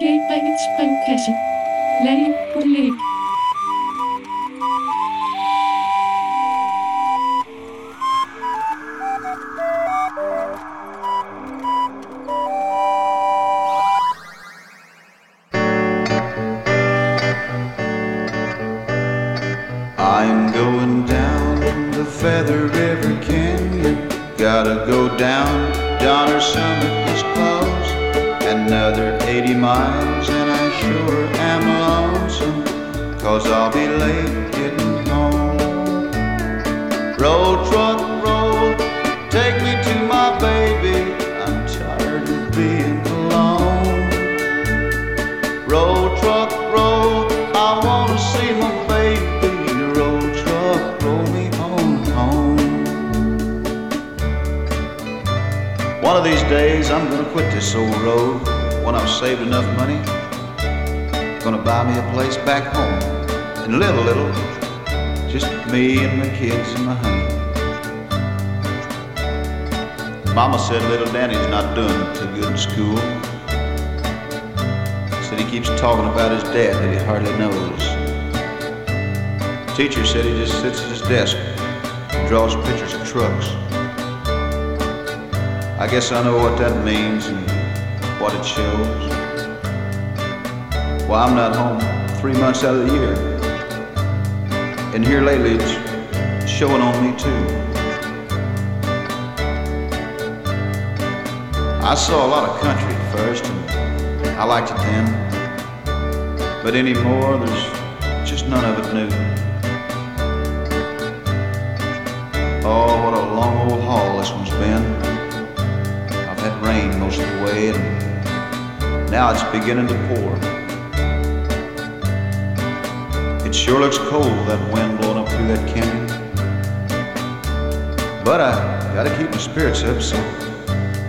Geef mij iets springkussen. Leien, hoe leek. About his dad that he hardly knows. Teacher said he just sits at his desk and draws pictures of trucks. I guess I know what that means and what it shows. Well, I'm not home three months out of the year. And here lately it's showing on me too. I saw a lot of country at first and I liked it then. But anymore, there's just none of it new. Oh, what a long old haul this one's been. I've had rain most of the way, and now it's beginning to pour. It sure looks cold, that wind blowing up through that canyon. But I gotta keep my spirits up, so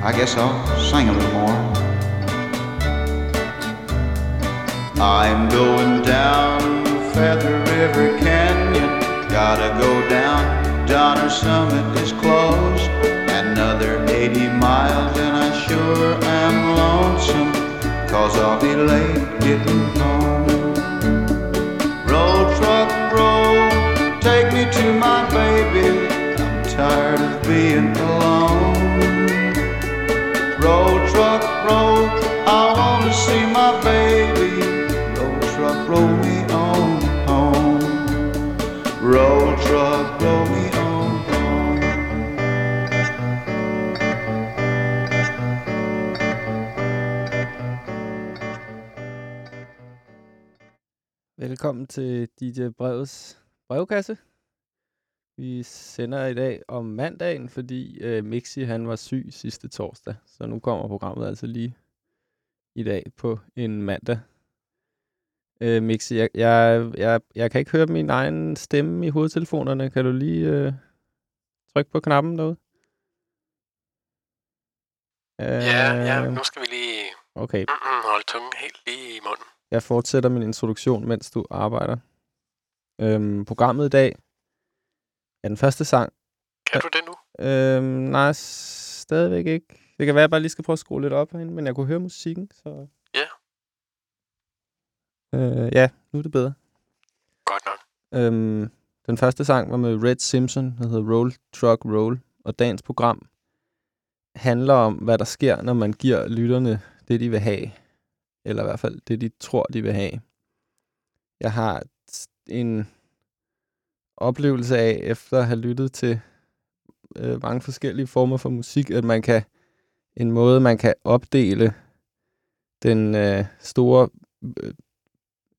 I guess I'll sing a little more. I'm going down Feather River Canyon. Gotta go down. Donner Summit is closed. Another 80 miles, and I sure am lonesome. Cause I'll be late getting home. Roll, truck, roll. Take me to my baby. I'm tired of being alone. Velkommen til DJ Brevets brevkasse. Vi sender i dag om mandagen, fordi øh, Mixi han var syg sidste torsdag. Så nu kommer programmet altså lige i dag på en mandag. Øh, Mixi, jeg, jeg, jeg, jeg kan ikke høre min egen stemme i hovedtelefonerne. Kan du lige øh, trykke på knappen derude? Ja, ja, Øh, nu skal vi lige Okay, mm, holde tungen helt lige i munden. Jeg fortsætter min introduktion, mens du arbejder. Øhm, programmet i dag er den første sang. Kan du det nu? Øhm, nej, stadigvæk ikke. Det kan være, at jeg bare lige skal prøve at skrue lidt op herinde, men jeg kunne høre musikken, så... Ja. Øh, ja, nu er det bedre. Godt nok. Øhm, den første sang var med Red Simpson, der hedder Roll Truck Roll, og dagens program handler om, hvad der sker, når man giver lytterne det, de vil have. Eller i hvert fald det, de tror, de vil have. Jeg har en oplevelse af, efter at have lyttet til øh, mange forskellige former for musik, at man kan en måde, man kan opdele den øh, store øh,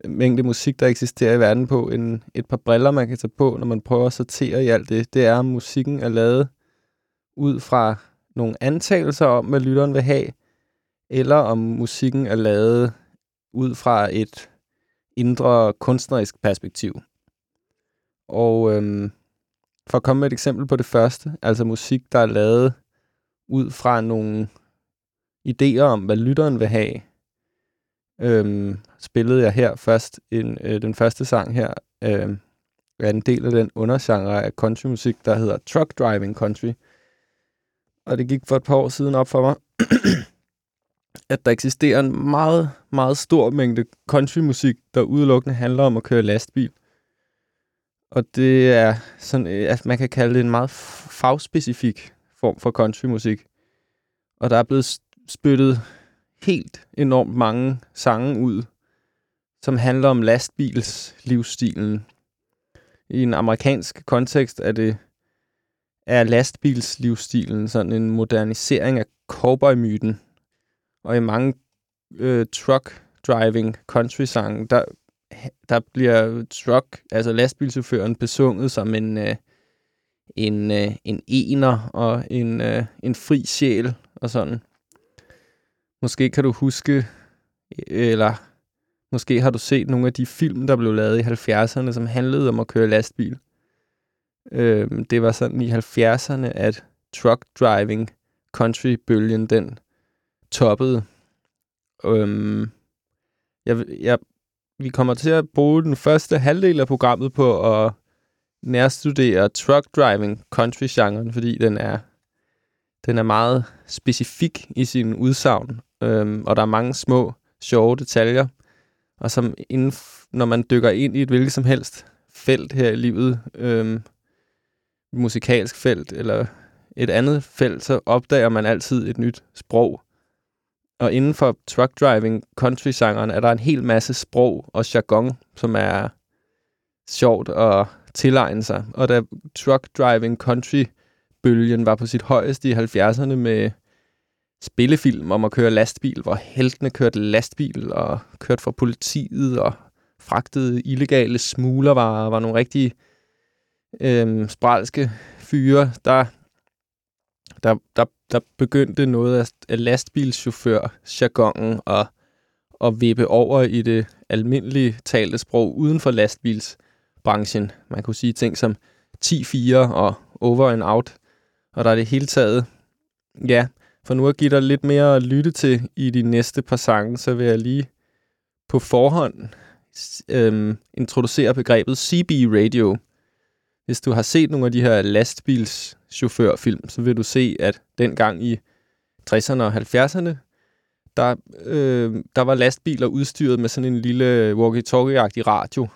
mængde musik, der eksisterer i verden på, en, et par briller, man kan tage på, når man prøver at sortere i alt det, det er, at musikken er lavet ud fra nogle antagelser om, hvad lytteren vil have, eller om musikken er lavet ud fra et indre kunstnerisk perspektiv. Og øhm, for at komme med et eksempel på det første, altså musik, der er lavet ud fra nogle idéer om, hvad lytteren vil have, øhm, spillede jeg her først en, øh, den første sang her, øh, er en del af den undergenre af countrymusik, der hedder truck driving country. Og det gik for et par år siden op for mig, at der eksisterer en meget, meget stor mængde countrymusik, der udelukkende handler om at køre lastbil. Og det er sådan, at man kan kalde det en meget fagspecifik form for countrymusik. Og der er blevet spyttet helt enormt mange sange ud, som handler om lastbils livsstilen. I en amerikansk kontekst er det er lastbilslivsstilen sådan en modernisering af cowboy-myten. Og i mange øh, truck driving country sange, der, der bliver truck, altså lastbilchaufføren, besunget som en, øh, en, øh, en ener og en, øh, en fri sjæl og sådan. Måske kan du huske, eller måske har du set nogle af de film, der blev lavet i 70'erne, som handlede om at køre lastbil. Øh, det var sådan i 70'erne, at truck driving country-bølgen, den toppede. Øhm, jeg, jeg, vi kommer til at bruge den første halvdel af programmet på at nærstudere truck driving country-genren, fordi den er, den er meget specifik i sin udsagn, øhm, og der er mange små, sjove detaljer, og som inden, når man dykker ind i et hvilket som helst felt her i livet, øhm, musikalsk felt eller et andet felt, så opdager man altid et nyt sprog. Og inden for truck driving country-sangeren er der en hel masse sprog og jargon, som er sjovt at tilegne sig. Og da truck driving country-bølgen var på sit højeste i 70'erne med spillefilm om at køre lastbil, hvor heltene kørte lastbil og kørte fra politiet og fragtede illegale smuglervarer, var nogle rigtig øhm, spralske fyre, der, der, der, der begyndte noget af, af lastbilschauffør-jargonen at, at vippe over i det almindelige talte sprog uden for lastbilsbranchen. Man kunne sige ting som 10-4 og over and out. Og der er det hele taget, ja, for nu at give dig lidt mere at lytte til i de næste par sange, så vil jeg lige på forhånd øhm, introducere begrebet CB Radio. Hvis du har set nogle af de her lastbilschaufførfilm, så vil du se, at dengang i 60'erne og 70'erne, der, øh, der var lastbiler udstyret med sådan en lille walkie-talkie-agtig radio,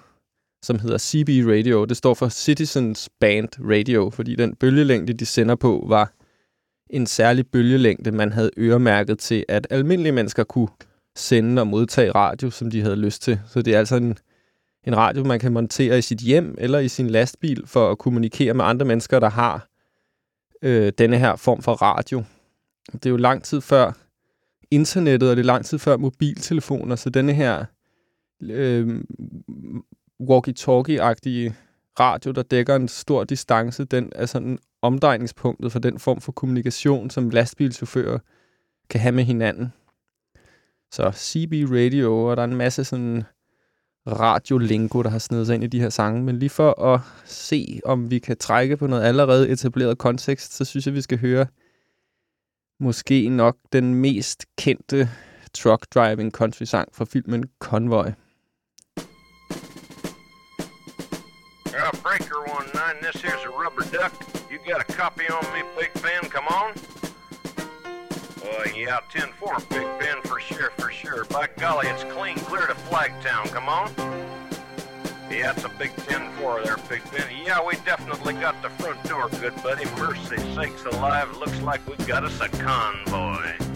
som hedder CB Radio. Det står for Citizens Band Radio, fordi den bølgelængde, de sender på, var en særlig bølgelængde, man havde øremærket til, at almindelige mennesker kunne sende og modtage radio, som de havde lyst til. Så det er altså en, en radio, man kan montere i sit hjem eller i sin lastbil for at kommunikere med andre mennesker, der har øh, denne her form for radio. Det er jo lang tid før internettet, og det er lang tid før mobiltelefoner, så denne her øh, walkie-talkie-agtige radio, der dækker en stor distance, den er sådan omdrejningspunktet for den form for kommunikation, som lastbilchauffører kan have med hinanden. Så CB Radio, og der er en masse sådan radiolingo, der har snedet sig ind i de her sange. Men lige for at se, om vi kan trække på noget allerede etableret kontekst, så synes jeg, vi skal høre måske nok den mest kendte truck driving country sang fra filmen Convoy. Breaker one nine. This here's a rubber duck. You got a copy on me, Big fan, Come on. Uh, yeah, 10-4, Big Ben, for sure, for sure. By golly, it's clean clear to Flagtown. Come on. Yeah, it's a big 10-4 there, Big Ben. Yeah, we definitely got the front door, good buddy. Mercy sakes alive, looks like we've got us a convoy.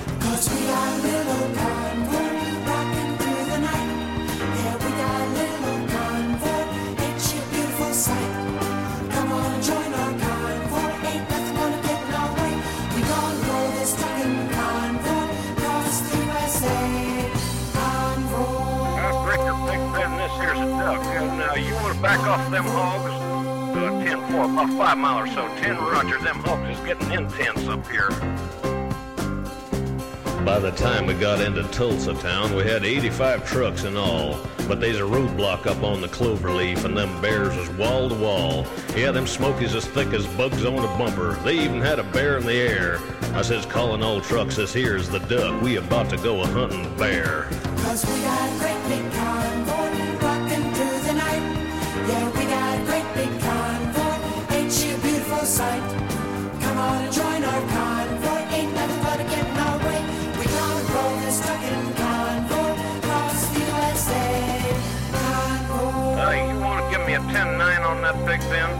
Off them hogs? Uh, 10-4, about five mile or so. 10 Roger, them hogs is getting intense up here. By the time we got into Tulsa town, we had 85 trucks in all. But there's a roadblock up on the cloverleaf, and them bears is wall to wall. Yeah, them smokies as thick as bugs on a bumper. They even had a bear in the air. I says, calling all trucks, this here's the duck. We about to go a hunting bear. Cause we got great big convoy sight? Come on and join our convoy. Ain't nothing but a getting our way. We gonna roll this trucking convoy across the USA. Convoy. Hey, you want to give me a 10-9 on that Big Ben?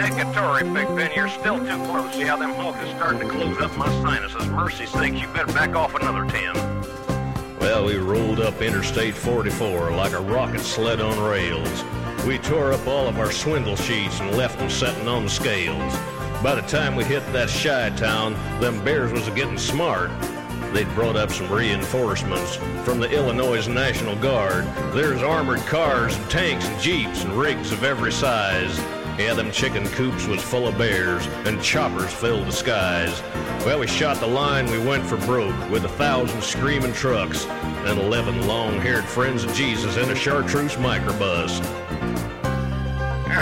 Negatory, Big Ben. You're still too close. See how them hogs is starting to close up my sinuses. Mercy sakes, you better back off another 10. Well, we rolled up Interstate 44 like a rocket sled on rails. We tore up all of our swindle sheets and left them setting on the scales. By the time we hit that shy town, them bears was getting smart. They'd brought up some reinforcements from the Illinois National Guard. There's armored cars and tanks and jeeps and rigs of every size. Yeah, them chicken coops was full of bears, and choppers filled the skies. Well, we shot the line, we went for broke, with a thousand screaming trucks, and eleven long-haired friends of Jesus in a chartreuse microbus.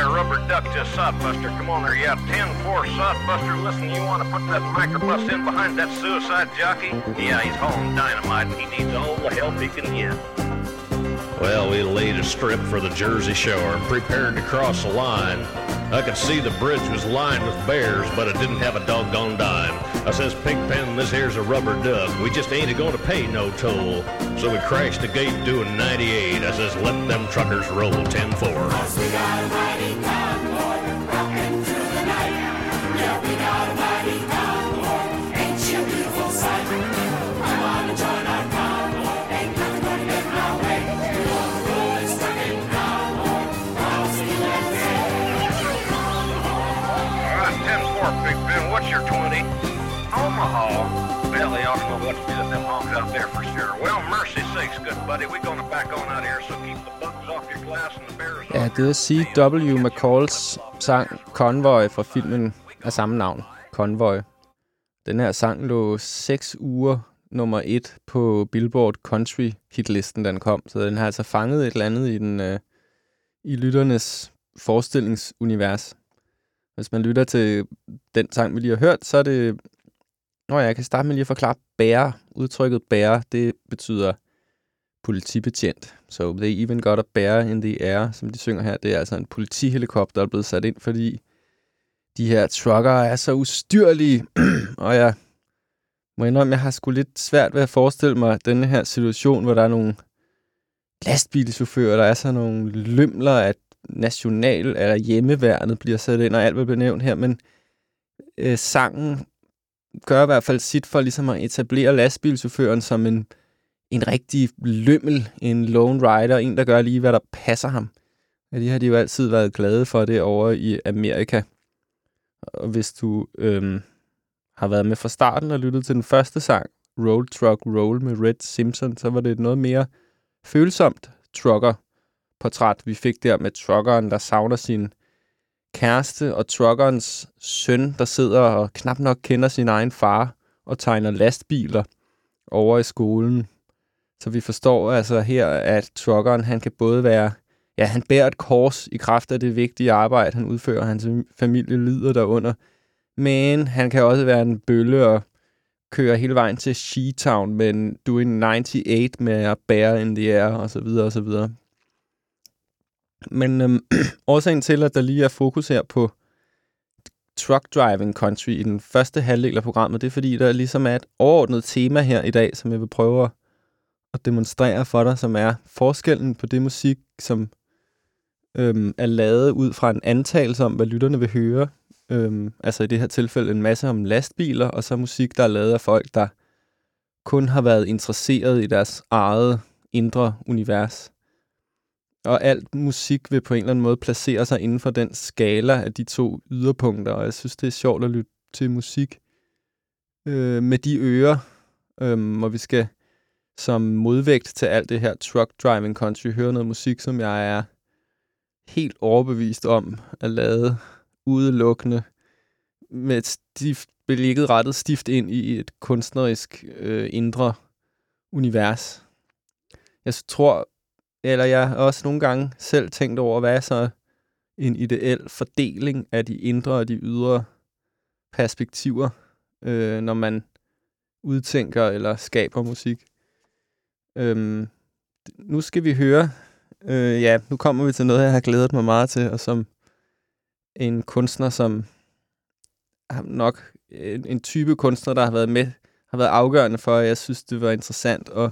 Rubber duck to sodbuster. Come on there, you yeah. 10-4 sodbuster. Listen, you want to put that microbus in behind that suicide jockey? Yeah, he's hauling dynamite and he needs all the help he can get. Well, we laid a strip for the Jersey Shore and prepared to cross the line. I could see the bridge was lined with bears, but it didn't have a doggone dime. I says, Pigpen, this here's a rubber duck. We just ain't a going to pay no toll. So we crashed the gate doing 98. I says, let them truckers roll 10-4. Cause Well, they ought to with them hogs out there for sure. Well, mercy sakes, good buddy. We're going to back on out here, so keep the bugs off your glass and the bears Ja, det er C.W. McCalls sang Convoy fra filmen af samme navn, Convoy. Den her sang lå 6 uger nummer 1 på Billboard Country hitlisten, den kom. Så den har altså fanget et eller andet i, den, øh, i lytternes forestillingsunivers. Hvis man lytter til den sang, vi lige har hørt, så er det... Nå ja, jeg kan starte med lige at forklare bære. Udtrykket bære, det betyder politibetjent. So they even got a bear in the air, som de synger her. Det er altså en politihelikopter, der er blevet sat ind, fordi de her trucker er så ustyrlige. og jeg må indrømme, jeg har sgu lidt svært ved at forestille mig denne her situation, hvor der er nogle lastbilchauffører, der er så nogle lømler, at national eller hjemmeværnet bliver sat ind, og alt hvad bliver nævnt her, men øh, sangen gør i hvert fald sit for ligesom at etablere lastbilchaufføren som en en rigtig lømmel, en lone rider, en, der gør lige, hvad der passer ham. Ja, de har de jo altid været glade for det over i Amerika. Og hvis du øhm, har været med fra starten og lyttet til den første sang, Roll Truck Roll med Red Simpson, så var det et noget mere følsomt trucker-portræt, vi fik der med truckeren, der savner sin kæreste, og truckerens søn, der sidder og knap nok kender sin egen far og tegner lastbiler over i skolen. Så vi forstår altså her, at truckeren, han kan både være, ja, han bærer et kors i kraft af det vigtige arbejde, han udfører, hans familie lider derunder, men han kan også være en bølle og køre hele vejen til She-Town, men doing 98 med at bære in the air, og så videre, og så videre. Men øhm, årsagen til, at der lige er fokus her på truck driving country i den første halvdel af programmet, det er fordi, der ligesom er et overordnet tema her i dag, som jeg vil prøve at at demonstrere for dig, som er forskellen på det musik, som øhm, er lavet ud fra en antagelse om, hvad lytterne vil høre. Øhm, altså i det her tilfælde en masse om lastbiler, og så musik, der er lavet af folk, der kun har været interesseret i deres eget indre univers. Og alt musik vil på en eller anden måde placere sig inden for den skala af de to yderpunkter, og jeg synes, det er sjovt at lytte til musik øh, med de ører, øh, hvor vi skal som modvægt til alt det her truck driving country høre noget musik, som jeg er helt overbevist om at lade udelukkende med et stift, belægget rettet stift ind i et kunstnerisk øh, indre univers. Jeg tror, eller jeg har også nogle gange selv tænkt over, hvad er så en ideel fordeling af de indre og de ydre perspektiver, øh, når man udtænker eller skaber musik. Øhm, nu skal vi høre, øh, ja, nu kommer vi til noget, jeg har glædet mig meget til, og som en kunstner, som har nok en, en type kunstner, der har været med, har været afgørende for, at jeg synes, det var interessant at,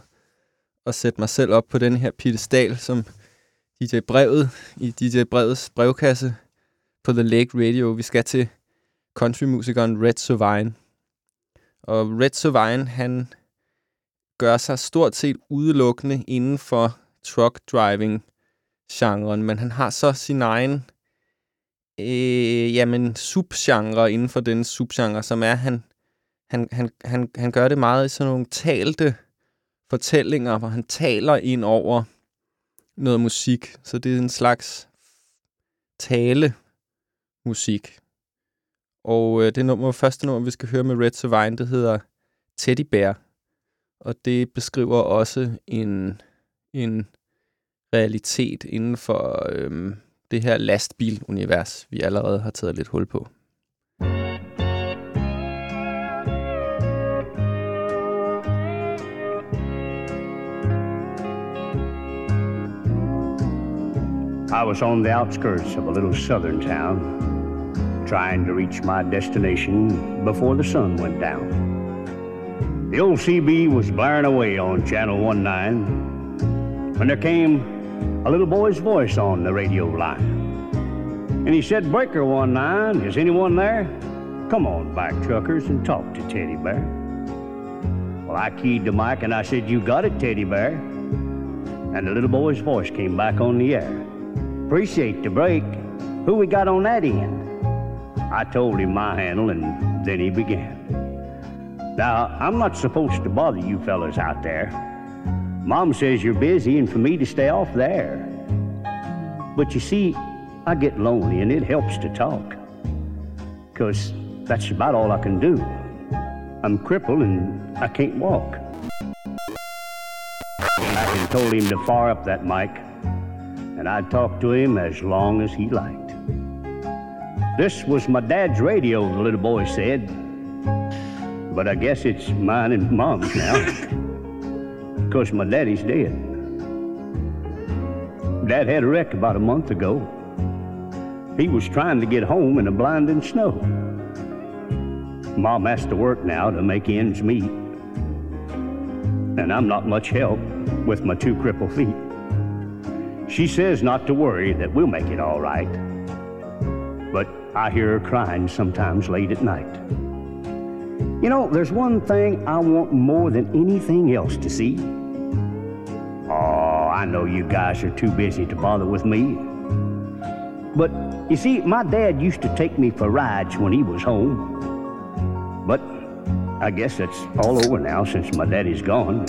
at sætte mig selv op på den her piedestal, som DJ Brevet i DJ Brevets brevkasse på The Lake Radio. Vi skal til countrymusikeren Red Sovine. Og Red Sovine, han gør sig stort set udelukkende inden for truck driving genren, men han har så sin egen øh, jamen, subgenre inden for den subgenre, som er, han, han, han, han, han gør det meget i sådan nogle talte fortællinger, hvor han taler ind over noget musik. Så det er en slags tale musik. Og øh, det nummer, første nummer, vi skal høre med Red Savine, det hedder Teddy Bear. Og det beskriver også en, en realitet inden for øhm, det her lastbilunivers, vi allerede har taget lidt hul på. I was on the outskirts of a little southern town, trying to reach my destination before the sun went down. The old CB was blaring away on Channel 19 when there came a little boy's voice on the radio line. And he said, Breaker 19, is anyone there? Come on back, truckers, and talk to Teddy Bear. Well, I keyed the mic and I said, You got it, Teddy Bear. And the little boy's voice came back on the air. Appreciate the break. Who we got on that end? I told him my handle, and then he began. Now, I'm not supposed to bother you fellas out there. Mom says you're busy and for me to stay off there. But you see, I get lonely and it helps to talk. Because that's about all I can do. I'm crippled and I can't walk. I told him to fire up that mic and I'd talk to him as long as he liked. This was my dad's radio, the little boy said. But I guess it's mine and mom's now. Because my daddy's dead. Dad had a wreck about a month ago. He was trying to get home in the blinding snow. Mom has to work now to make ends meet. And I'm not much help with my two crippled feet. She says not to worry, that we'll make it all right. But I hear her crying sometimes late at night. You know, there's one thing I want more than anything else to see. Oh, I know you guys are too busy to bother with me. But you see, my dad used to take me for rides when he was home. But I guess that's all over now since my daddy's gone.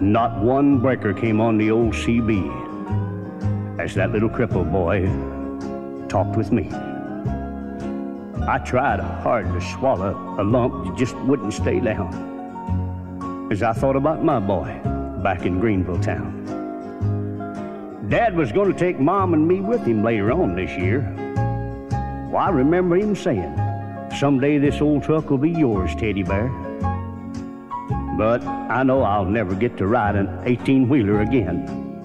Not one breaker came on the old CB as that little crippled boy talked with me. I tried hard to swallow a lump that just wouldn't stay down as I thought about my boy back in Greenville town. Dad was going to take Mom and me with him later on this year. Well, I remember him saying, Someday this old truck will be yours, Teddy Bear. But I know I'll never get to ride an 18 wheeler again.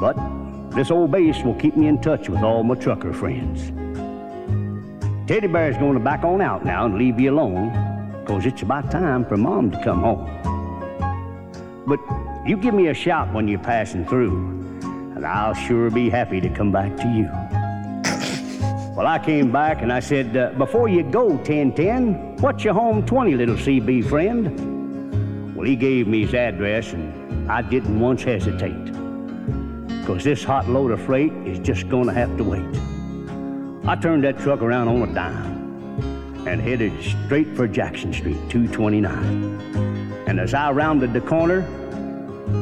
But this old base will keep me in touch with all my trucker friends. Teddy Bear's going to back on out now and leave you alone, because it's about time for Mom to come home. But you give me a shout when you're passing through, and I'll sure be happy to come back to you. Well, I came back and I said, uh, Before you go, 1010, what's your home 20, little CB friend? Well, he gave me his address, and I didn't once hesitate. Because this hot load of freight is just going to have to wait. I turned that truck around on a dime and headed straight for Jackson Street, 229. And as I rounded the corner,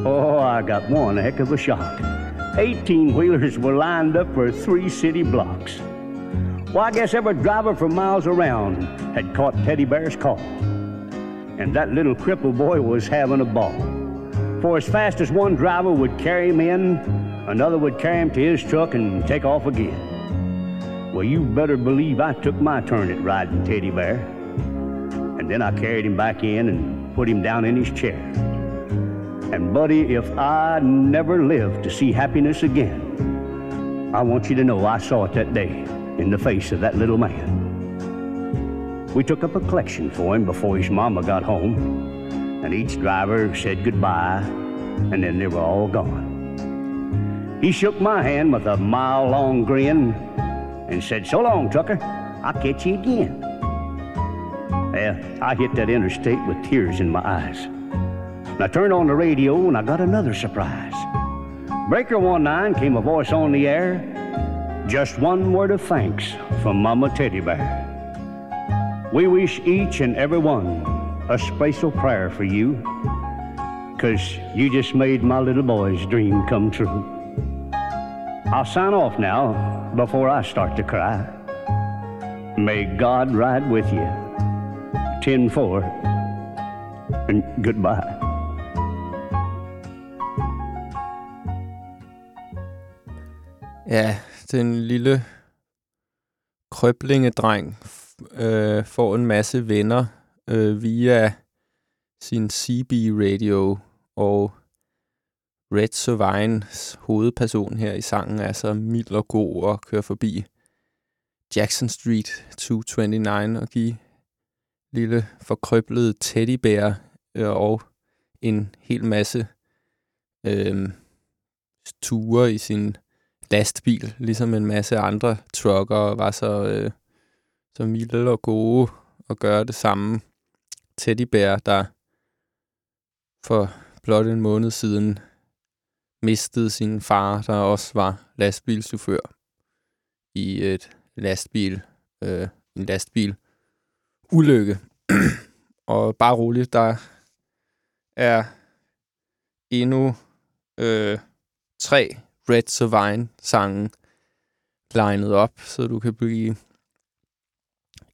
oh, I got one heck of a shock. 18 wheelers were lined up for three city blocks. Well, I guess every driver for miles around had caught Teddy Bear's call. And that little cripple boy was having a ball. For as fast as one driver would carry him in, another would carry him to his truck and take off again. Well, you better believe I took my turn at riding Teddy Bear. And then I carried him back in and put him down in his chair. And, buddy, if I never live to see happiness again, I want you to know I saw it that day in the face of that little man. We took up a collection for him before his mama got home, and each driver said goodbye, and then they were all gone. He shook my hand with a mile long grin and said, So long, trucker. I'll catch you again. Well, I hit that interstate with tears in my eyes. And I turned on the radio and I got another surprise. Breaker 19 came a voice on the air. Just one word of thanks from Mama Teddy Bear. We wish each and every one a special prayer for you, cause you just made my little boy's dream come true. I'll sign off now before I start to cry. May God ride with you. 10 4 and goodbye. Ja, den lille krøblingedreng øh, får en masse venner øh, via sin CB radio, og Red Sovines hovedperson her i sangen er så mild og god og kører forbi Jackson Street 229 og give lille forkrøblede teddybær øh, og en hel masse øh, ture i sin lastbil, ligesom en masse andre trucker var så, øh, så milde og gode at gøre det samme. Teddybær, der for blot en måned siden mistede sin far, der også var lastbilchauffør i et lastbil, øh, en lastbil ulykke. og bare roligt, der er endnu øh, tre Red Savine sange legnet op, så du kan blive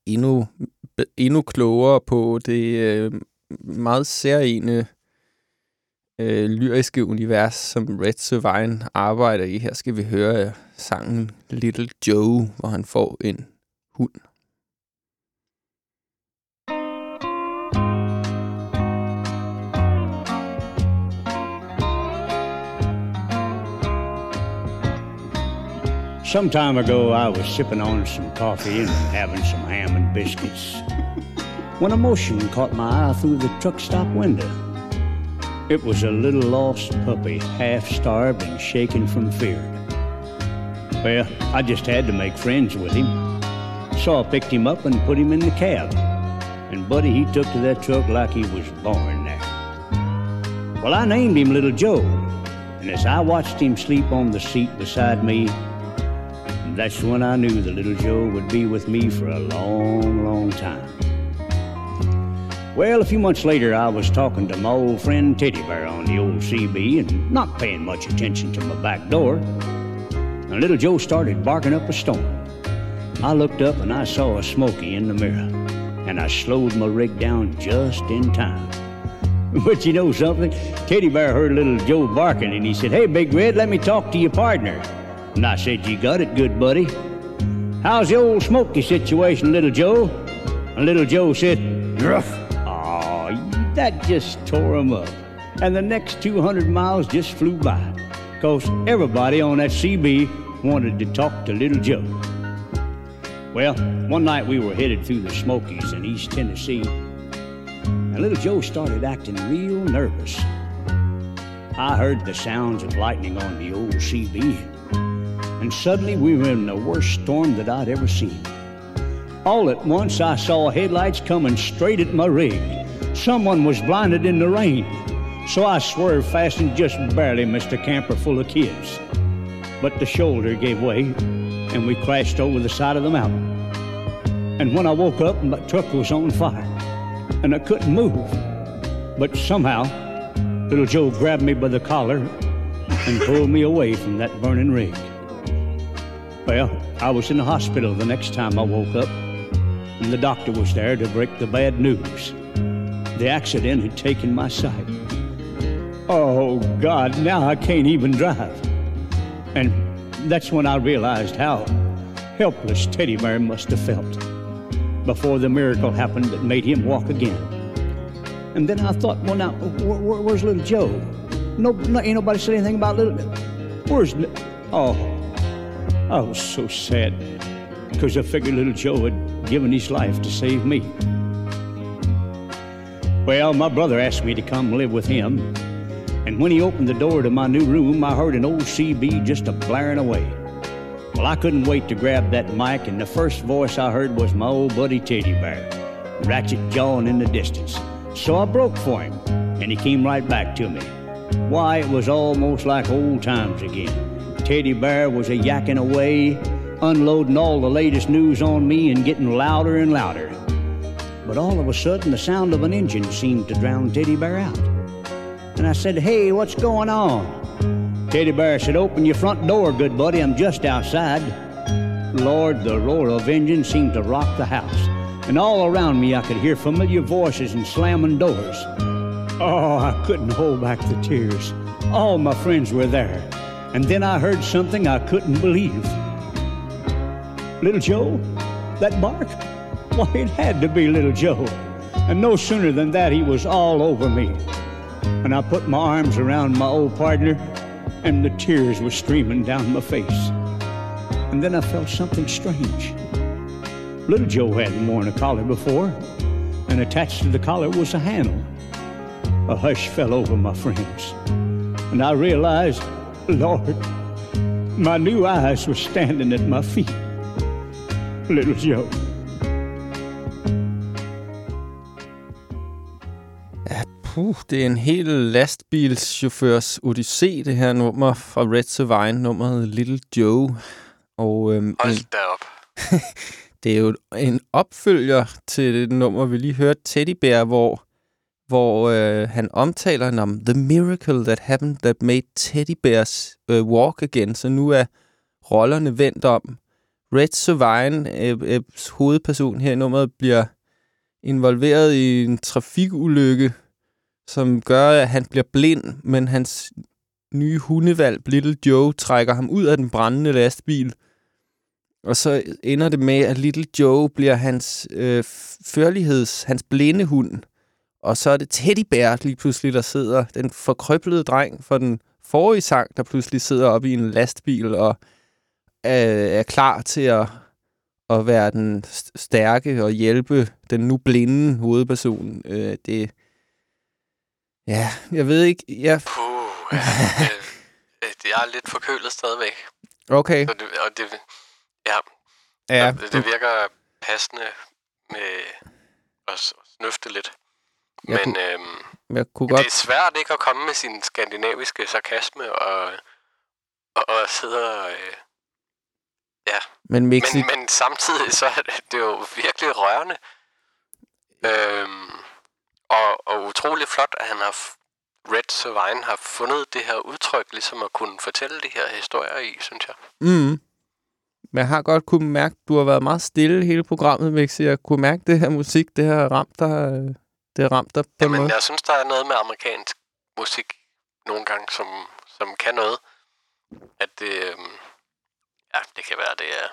endnu, endnu klogere på det øh, meget særlige øh, lyriske univers, som Red Sovine arbejder i. Her skal vi høre sangen Little Joe, hvor han får en hund. Some time ago, I was sipping on some coffee and having some ham and biscuits when a motion caught my eye through the truck stop window. It was a little lost puppy, half starved and shaking from fear. Well, I just had to make friends with him. So I picked him up and put him in the cab. And Buddy, he took to that truck like he was born there. Well, I named him Little Joe. And as I watched him sleep on the seat beside me, that's when I knew the little Joe would be with me for a long, long time. Well, a few months later, I was talking to my old friend Teddy Bear on the old CB and not paying much attention to my back door. And little Joe started barking up a storm. I looked up and I saw a Smoky in the mirror, and I slowed my rig down just in time. But you know something? Teddy Bear heard little Joe barking and he said, Hey, Big Red, let me talk to your partner. And I said, You got it, good buddy. How's the old Smoky situation, little Joe? And little Joe said, Gruff. Aw, that just tore him up. And the next 200 miles just flew by. Because everybody on that CB wanted to talk to little Joe. Well, one night we were headed through the Smokies in East Tennessee. And little Joe started acting real nervous. I heard the sounds of lightning on the old CB and suddenly we were in the worst storm that I'd ever seen. All at once, I saw headlights coming straight at my rig. Someone was blinded in the rain, so I swerved fast and just barely missed a camper full of kids. But the shoulder gave way, and we crashed over the side of the mountain. And when I woke up, my truck was on fire, and I couldn't move. But somehow, little Joe grabbed me by the collar and pulled me away from that burning rig. Well, I was in the hospital the next time I woke up, and the doctor was there to break the bad news. The accident had taken my sight. Oh, God, now I can't even drive. And that's when I realized how helpless Teddy Bear must have felt before the miracle happened that made him walk again. And then I thought, well, now, wh- wh- where's little Joe? No, no, ain't nobody said anything about little. Where's. Oh, I was so sad because I figured little Joe had given his life to save me. Well, my brother asked me to come live with him, and when he opened the door to my new room, I heard an old CB just a blaring away. Well, I couldn't wait to grab that mic, and the first voice I heard was my old buddy Teddy Bear, ratchet jawing in the distance. So I broke for him, and he came right back to me. Why, it was almost like old times again. Teddy Bear was a yakking away, unloading all the latest news on me and getting louder and louder. But all of a sudden, the sound of an engine seemed to drown Teddy Bear out. And I said, Hey, what's going on? Teddy Bear said, Open your front door, good buddy. I'm just outside. Lord, the roar of engine seemed to rock the house. And all around me, I could hear familiar voices and slamming doors. Oh, I couldn't hold back the tears. All my friends were there. And then I heard something I couldn't believe. Little Joe? That bark? Why, it had to be Little Joe. And no sooner than that, he was all over me. And I put my arms around my old partner, and the tears were streaming down my face. And then I felt something strange. Little Joe hadn't worn a collar before, and attached to the collar was a handle. A hush fell over my friends, and I realized, Lord, my new eyes were standing at my feet. Little Joe. Puh, det er en hel lastbilschaufførs odyssé, det her nummer fra Red Savine, nummeret Little Joe. Og øhm, Hold da op. det er jo en opfølger til det nummer, vi lige hørte, Teddy Bear, hvor, hvor øh, han omtaler den om The miracle that happened that made Teddy Bears øh, walk again. Så nu er rollerne vendt om. Red Sovine, øh, øh, hovedperson her i nummeret, bliver involveret i en trafikulykke, som gør, at han bliver blind, men hans nye hundevalg, Little Joe, trækker ham ud af den brændende lastbil. Og så ender det med, at Little Joe bliver hans øh, førligheds, hans blinde hund. Og så er det Teddy Bear lige pludselig, der sidder, den forkrøblede dreng for den forrige sang, der pludselig sidder oppe i en lastbil og øh, er klar til at, at være den st- stærke og hjælpe den nu blinde hovedperson. Øh, det, ja, jeg ved ikke, jeg, Puh, ja. øh, øh, jeg er lidt forkølet stadigvæk. okay, Så det, og det, ja, ja, det, det virker passende med at snøfte lidt. Jeg Men kunne- øhm, jeg kunne det godt, er svært ikke at komme med sin skandinaviske sarkasme og, og, og sidde og... Øh, men Mexi, men, men samtidig så er det, det er jo virkelig rørende. Øhm, og, og utrolig flot, at han har Red Savine har fundet det her udtryk, ligesom at kunne fortælle de her historier i, synes jeg. Mm. Men jeg har godt kunne mærke, du har været meget stille hele programmet, Mixi. Jeg kunne mærke det her musik, det har ramt dig, øh, det har ramt dig på en Jamen, måde. jeg synes, der er noget med amerikansk musik nogle gange, som, som kan noget. At det, øhm, ja, det kan være, det er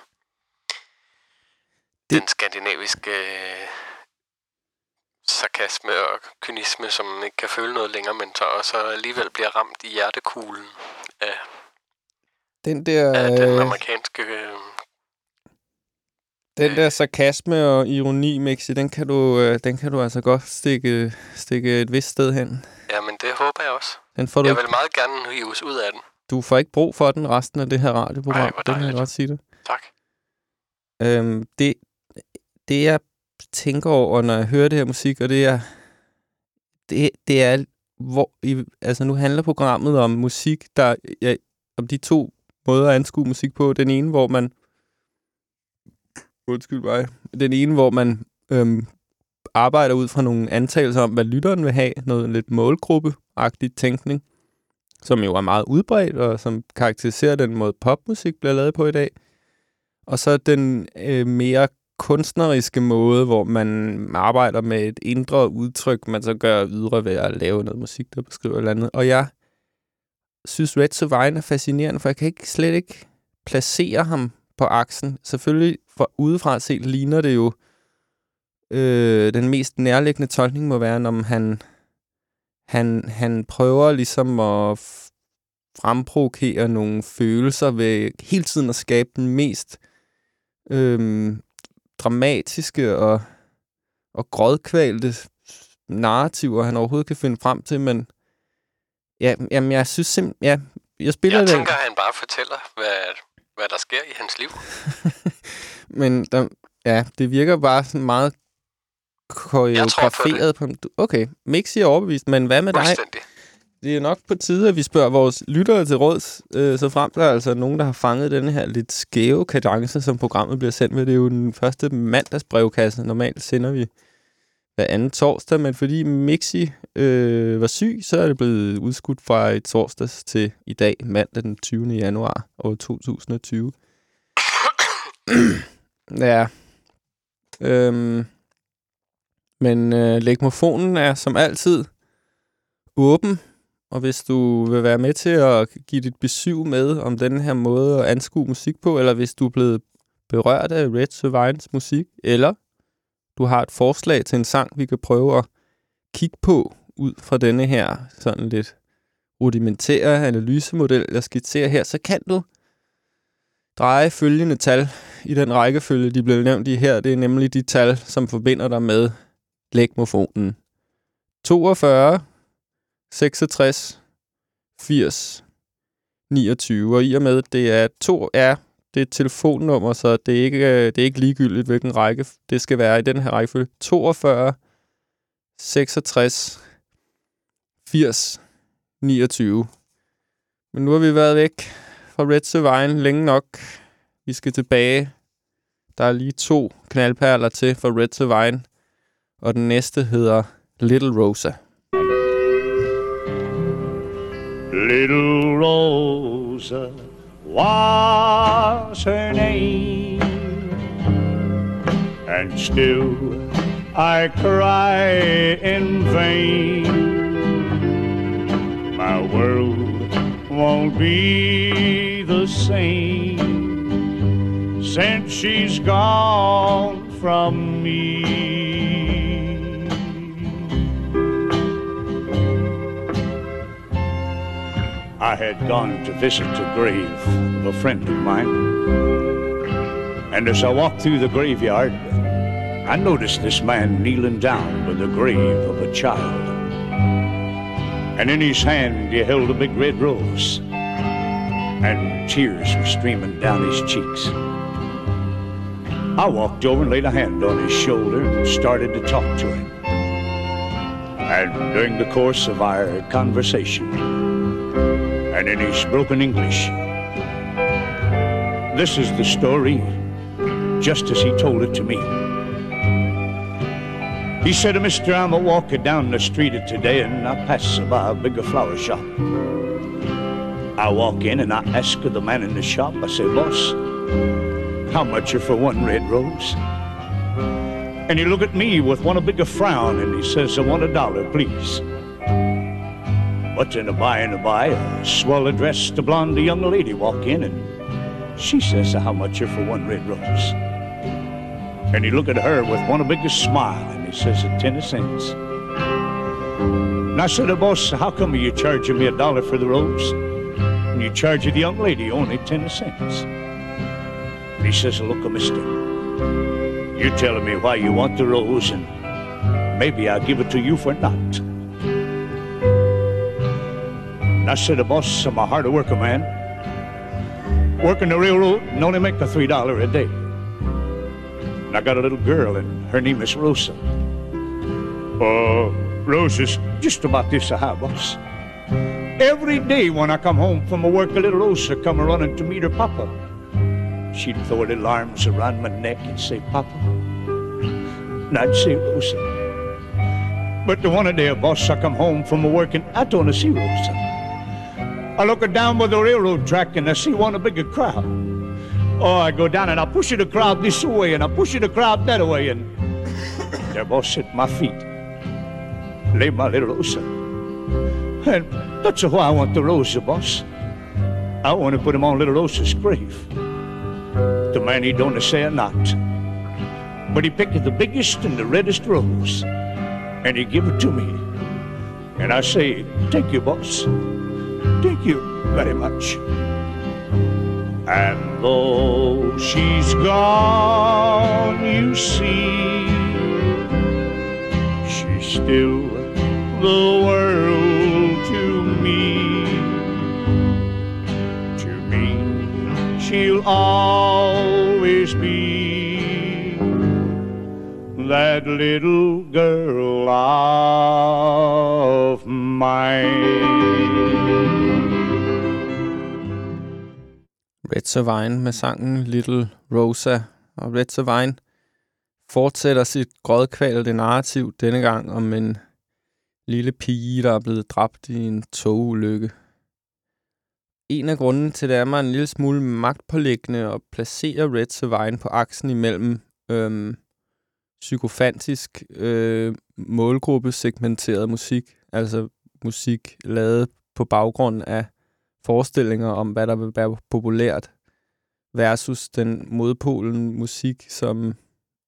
Det- den skandinaviske øh, sarkasme og kynisme, som ikke kan føle noget længere, men så også alligevel bliver ramt i hjertekuglen af, Den der, af den øh, amerikanske... Øh, den der sarkasme og ironi, Mixi, den kan du, øh, den kan du altså godt stikke, stikke et vist sted hen. ja, men det håber jeg også. Den får du, Jeg vil meget gerne hives ud af den. du får ikke brug for den resten af det her radioprogram. Ej, det kan jeg godt sige det. Tak. Øhm, det, det jeg tænker over, når jeg hører det her musik, og det er, det, det er, hvor, i, altså nu handler programmet om musik, der, ja, om de to måder at anskue musik på. Den ene, hvor man, undskyld mig, den ene, hvor man øhm, arbejder ud fra nogle antagelser om, hvad lytteren vil have, noget lidt målgruppe-agtig tænkning, som jo er meget udbredt, og som karakteriserer den måde popmusik bliver lavet på i dag. Og så den øh, mere kunstneriske måde, hvor man arbejder med et indre udtryk, man så gør ydre ved at lave noget musik, der beskriver et eller andet. Og jeg synes Red Sovine er fascinerende, for jeg kan ikke slet ikke placere ham på aksen. Selvfølgelig fra udefra set ligner det jo øh, den mest nærliggende tolkning må være, når han, han, han prøver ligesom at fremprovokere nogle følelser ved hele tiden at skabe den mest øh, dramatiske og, og grådkvalte narrativer, han overhovedet kan finde frem til, men ja, jamen, jeg synes simpelthen, ja, jeg spiller Jeg det, tænker, at han bare fortæller, hvad, hvad der sker i hans liv. men der, ja, det virker bare sådan meget koreograferet på, på Okay, Mixi er overbevist, men hvad med dig? Det er nok på tide, at vi spørger vores lyttere til råds, øh, så frem der er altså nogen, der har fanget den her lidt skæve kadence, som programmet bliver sendt med. Det er jo den første mandagsbrevkasse. Normalt sender vi hver anden torsdag, men fordi Mixi øh, var syg, så er det blevet udskudt fra i torsdags til i dag, mandag den 20. januar år 2020 ja. Øhm. Men øh, legmofonen er som altid åben, og hvis du vil være med til at give dit besøg med om den her måde at anskue musik på, eller hvis du er blevet berørt af Red Sovines musik, eller du har et forslag til en sang, vi kan prøve at kigge på ud fra denne her sådan lidt rudimentære analysemodel, jeg skitserer her, så kan du dreje følgende tal i den rækkefølge, de blev nævnt i her. Det er nemlig de tal, som forbinder dig med legmofonen. 42, 66, 80, 29. Og i og med, at det er to er det er et telefonnummer, så det er, ikke, øh, det er ikke ligegyldigt, hvilken række det skal være i den her rækkefølge. 42, 66, 80, 29. Men nu har vi været væk fra Red Sevine længe nok. Vi skal tilbage. Der er lige to knaldperler til for Red Sevine. Og den næste hedder Little Rosa. Little Rosa was her name, and still I cry in vain. My world won't be same since she's gone from me. I had gone to visit the grave of a friend of mine. And as I walked through the graveyard, I noticed this man kneeling down by the grave of a child. And in his hand he held a big red rose, and tears were streaming down his cheeks. I walked over and laid a hand on his shoulder and started to talk to him. And during the course of our conversation, and in his broken English. This is the story, just as he told it to me. He said, Mister, I'm a walking down the street of today and I pass by a bigger flower shop. I walk in and I ask the man in the shop, I say, boss, how much are for one red rose? And he look at me with one a bigger frown and he says, I want a dollar, please. But in a by and a by, a swell dressed, a blonde young lady walk in, and she says, "How much are for one red rose?" And he look at her with one of biggest smile, and he says, "A ten cents." And I said, "Boss, how come you charging me a dollar for the rose, and you charge the young lady only ten cents?" And he says, "Look, Mister, you telling me why you want the rose, and maybe I'll give it to you for not." And I said, the boss, I'm a hard worker man. Working the railroad and only make a three dollar a day. And I got a little girl and her name is Rosa. Uh, Rosa's just about this high, boss. Every day when I come home from work, a little Rosa come running to meet her papa. She'd throw her little arms around my neck and say, Papa. And I'd say, Rosa. But the one day, a boss, I come home from work and I don't see Rosa. I look her down by the railroad track and I see one a bigger crowd. Or I go down and I push the crowd this way and I push the crowd that way and there boss at my feet. Lay my little Rosa. And that's why I want the Rosa, boss. I want to put him on little Rosa's grave. The man he don't say a not. But he picked the biggest and the reddest rose. And he give it to me. And I say, thank you, boss. Thank you very much. And though she's gone, you see, she's still the world she'll always be that little girl of mine. Red Savine med sangen Little Rosa. Og Red Savine fortsætter sit grådkvalte narrativ denne gang om en lille pige, der er blevet dræbt i en togulykke. En af grunden til, det er mig en lille smule magtpålæggende at placere Red Savine på aksen imellem øhm, psykofantisk øh, målgruppe segmenteret musik, altså musik lavet på baggrund af forestillinger om, hvad der vil være populært, versus den modpolen musik, som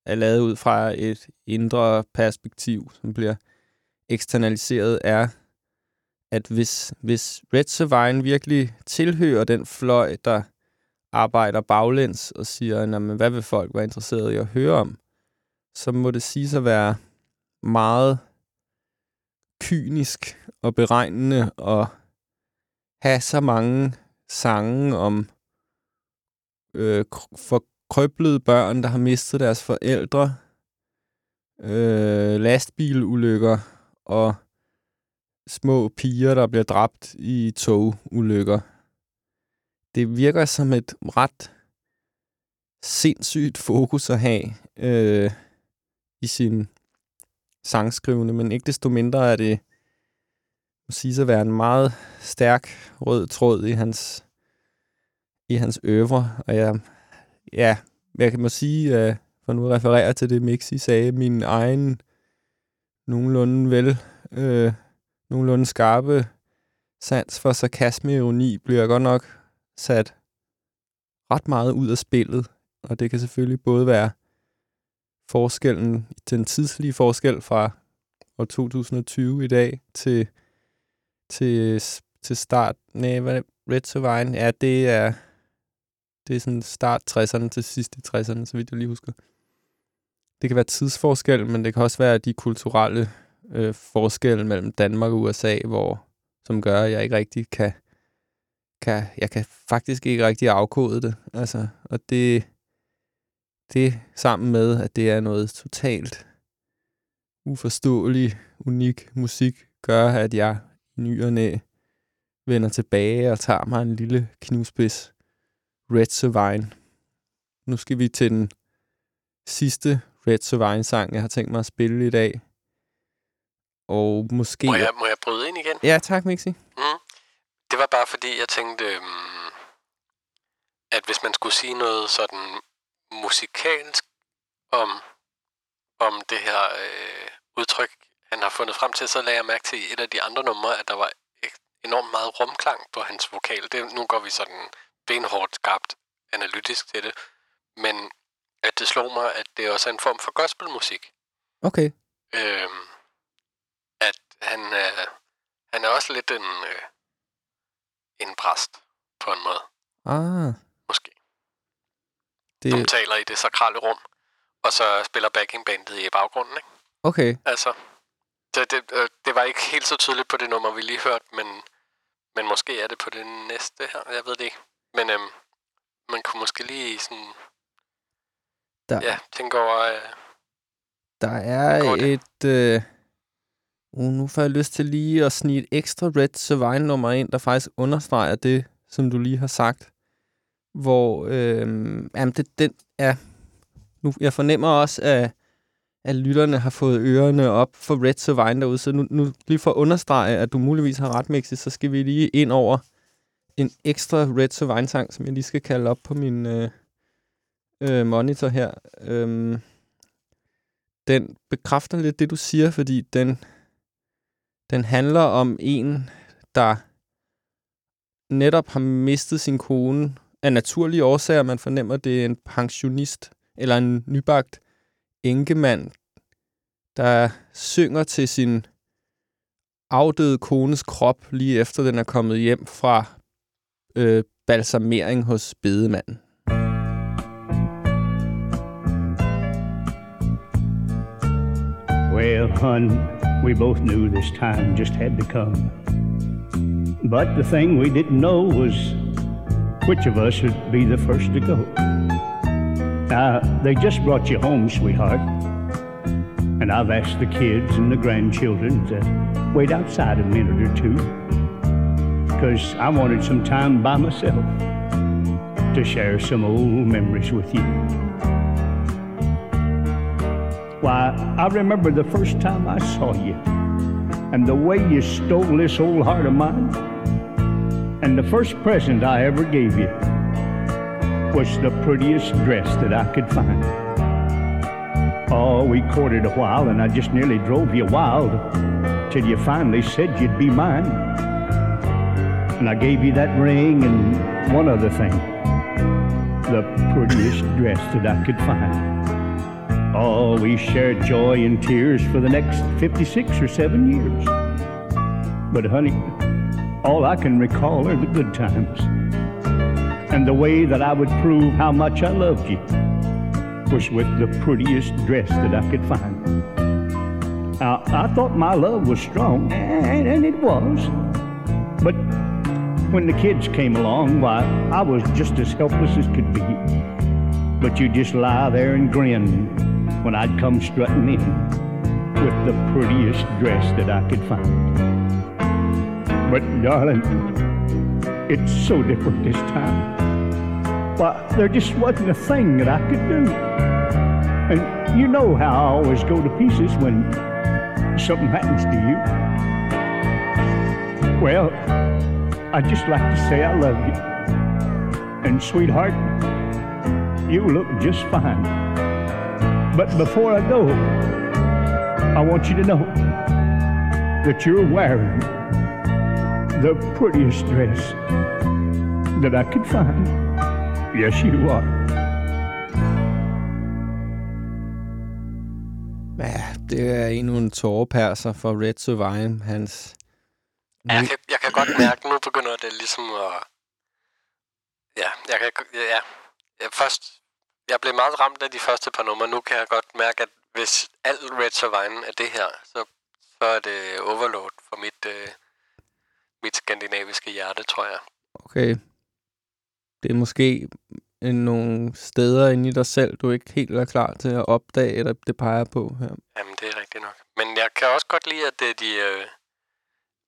er lavet ud fra et indre perspektiv, som bliver eksternaliseret, er, at hvis, hvis Red Savine virkelig tilhører den fløj, der arbejder baglæns og siger, men hvad vil folk være interesseret i at høre om, så må det sige at være meget kynisk og beregnende og have så mange sange om øh, forkrøblede børn, der har mistet deres forældre, øh, lastbilulykker og små piger, der bliver dræbt i togulykker. Det virker som et ret sindssygt fokus at have øh, i sin sangskrivende, men ikke desto mindre er det må sige at være en meget stærk rød tråd i hans i hans øvre. Og jeg, ja, jeg kan må sige, øh, for nu refererer til det, Mixi sagde, min egen nogenlunde vel, øh, nogenlunde skarpe sans for sarkasme og ironi bliver godt nok sat ret meget ud af spillet. Og det kan selvfølgelig både være forskellen, den tidslige forskel fra år 2020 i dag til, til, til start, nej, hvad Red Vine, ja, det er, det er sådan start 60'erne til sidst i 60'erne, så vidt jeg lige husker. Det kan være tidsforskel, men det kan også være de kulturelle øh, forskelle mellem Danmark og USA, hvor, som gør, at jeg ikke rigtig kan, kan, jeg kan faktisk ikke rigtig afkode det. Altså, og det, det sammen med, at det er noget totalt uforståelig, unik musik, gør, at jeg i ny og næ vender tilbage og tager mig en lille knivspids Red Savine. Nu skal vi til den sidste Red Savine-sang, jeg har tænkt mig at spille i dag. Og måske... Må jeg, må jeg bryde ind igen? Ja, tak, Mixi. Mm. Det var bare fordi, jeg tænkte, um, at hvis man skulle sige noget sådan musikalsk om, om det her øh, udtryk, han har fundet frem til, så lagde jeg mærke til i et af de andre numre, at der var enormt meget rumklang på hans vokal. Det, nu går vi sådan benhårdt skarpt analytisk til det. Men at det slog mig, at det også er en form for gospelmusik. Okay. Øhm, han, øh, han er også lidt en, øh, en præst, på en måde. Ah. Måske. Det... Som taler i det sakrale rum, og så spiller backingbandet i baggrunden, ikke? Okay. Altså, det, det, øh, det var ikke helt så tydeligt på det nummer, vi lige hørte, men, men måske er det på det næste her, jeg ved det ikke. Men øhm, man kunne måske lige sådan, der, ja, tænke over... Øh, der er et... Øh, uh, nu får jeg lyst til lige at snige et ekstra Red Savine-nummer ind, der faktisk understreger det, som du lige har sagt. Hvor, øh, jamen det, den er... Nu, jeg fornemmer også, at, at lytterne har fået ørerne op for Red Savine derude, så nu, nu lige for at understrege, at du muligvis har ret, Mixi, så skal vi lige ind over en ekstra Red Savine-sang, som jeg lige skal kalde op på min, øh, øh, monitor her. Øh, den bekræfter lidt det, du siger, fordi den, den handler om en, der netop har mistet sin kone af naturlige årsager. Man fornemmer, det er en pensionist eller en nybagt enkemand, der synger til sin afdøde kones krop, lige efter den er kommet hjem fra øh, balsamering hos bedemanden. Well, hun, we both knew this time just had to come. But the thing we didn't know was which of us would be the first to go. Now, they just brought you home, sweetheart. And I've asked the kids and the grandchildren to wait outside a minute or two. Because I wanted some time by myself to share some old memories with you. Why, I remember the first time I saw you and the way you stole this old heart of mine. And the first present I ever gave you was the prettiest dress that I could find. Oh, we courted a while and I just nearly drove you wild till you finally said you'd be mine. And I gave you that ring and one other thing the prettiest dress that I could find. Oh, we shared joy and tears for the next 56 or 7 years. But, honey, all I can recall are the good times. And the way that I would prove how much I loved you was with the prettiest dress that I could find. Now, I thought my love was strong, and, it was. But when the kids came along, why, I was just as helpless as could be. But you just lie there and grin when I'd come strutting in with the prettiest dress that I could find. But darling, it's so different this time. Why, there just wasn't a thing that I could do. And you know how I always go to pieces when something happens to you. Well, I'd just like to say I love you. And sweetheart, you look just fine. But before I go, I want you to know that you're wearing the prettiest dress that I could find. Yes, you are. Ja, det er endnu en tårepærser for Red Sovine. Hans... Ja, jeg, kan, jeg kan godt mærke, nu begynder det ligesom at... Ja, jeg kan... Ja, jeg, først... Jeg blev meget ramt af de første par numre. Nu kan jeg godt mærke, at hvis alt Red Sovine er det her, så, så er det overload for mit, øh, mit skandinaviske hjerte, tror jeg. Okay. Det er måske en- nogle steder inde i dig selv, du ikke helt er klar til at opdage, eller det peger på her. Jamen, det er rigtigt nok. Men jeg kan også godt lide, at det, de... Øh,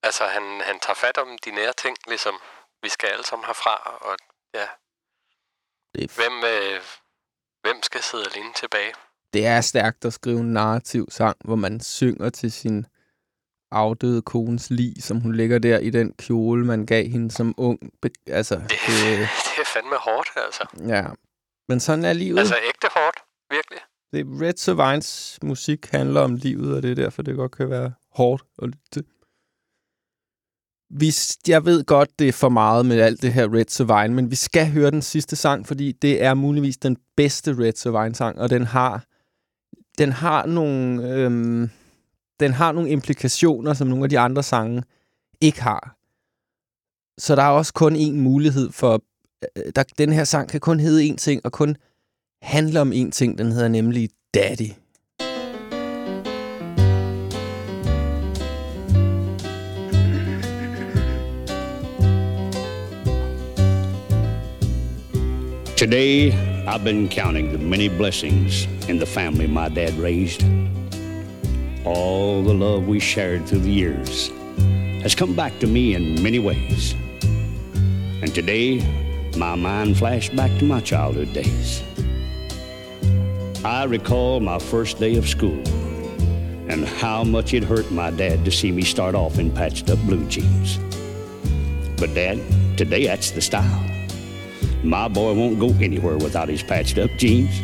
altså, han, han tager fat om de nære ting, ligesom vi skal alle sammen herfra, og ja, Det er, hvem, øh, hvem skal sidde alene tilbage? det er stærkt at skrive en narrativ sang, hvor man synger til sin afdøde kones lig, som hun ligger der i den kjole, man gav hende som ung. Altså, Det, det, det er fandme hårdt, altså. ja. Men sådan er livet. Altså, ægte hårdt, virkelig. Det Red Savines musik handler om livet, og det er derfor, det godt kan være hårdt at lytte til. Vi, jeg ved godt, det er for meget med alt det her Red Savine, men vi skal høre den sidste sang, fordi det er muligvis den bedste Red Savine-sang, og den har, den har nogle, øhm, den har nogle implikationer, som nogle af de andre sange ikke har. Så der er også kun én mulighed for... øh, øh Der, den her sang kan kun hedde én ting, og kun handle om én ting. Den hedder nemlig Daddy. Today, I've been counting the many blessings in the family my dad raised. All the love we shared through the years has come back to me in many ways. And today, my mind flashed back to my childhood days. I recall my first day of school and how much it hurt my dad to see me start off in patched up blue jeans. But, Dad, today that's the style. My boy won't go anywhere without his patched up jeans.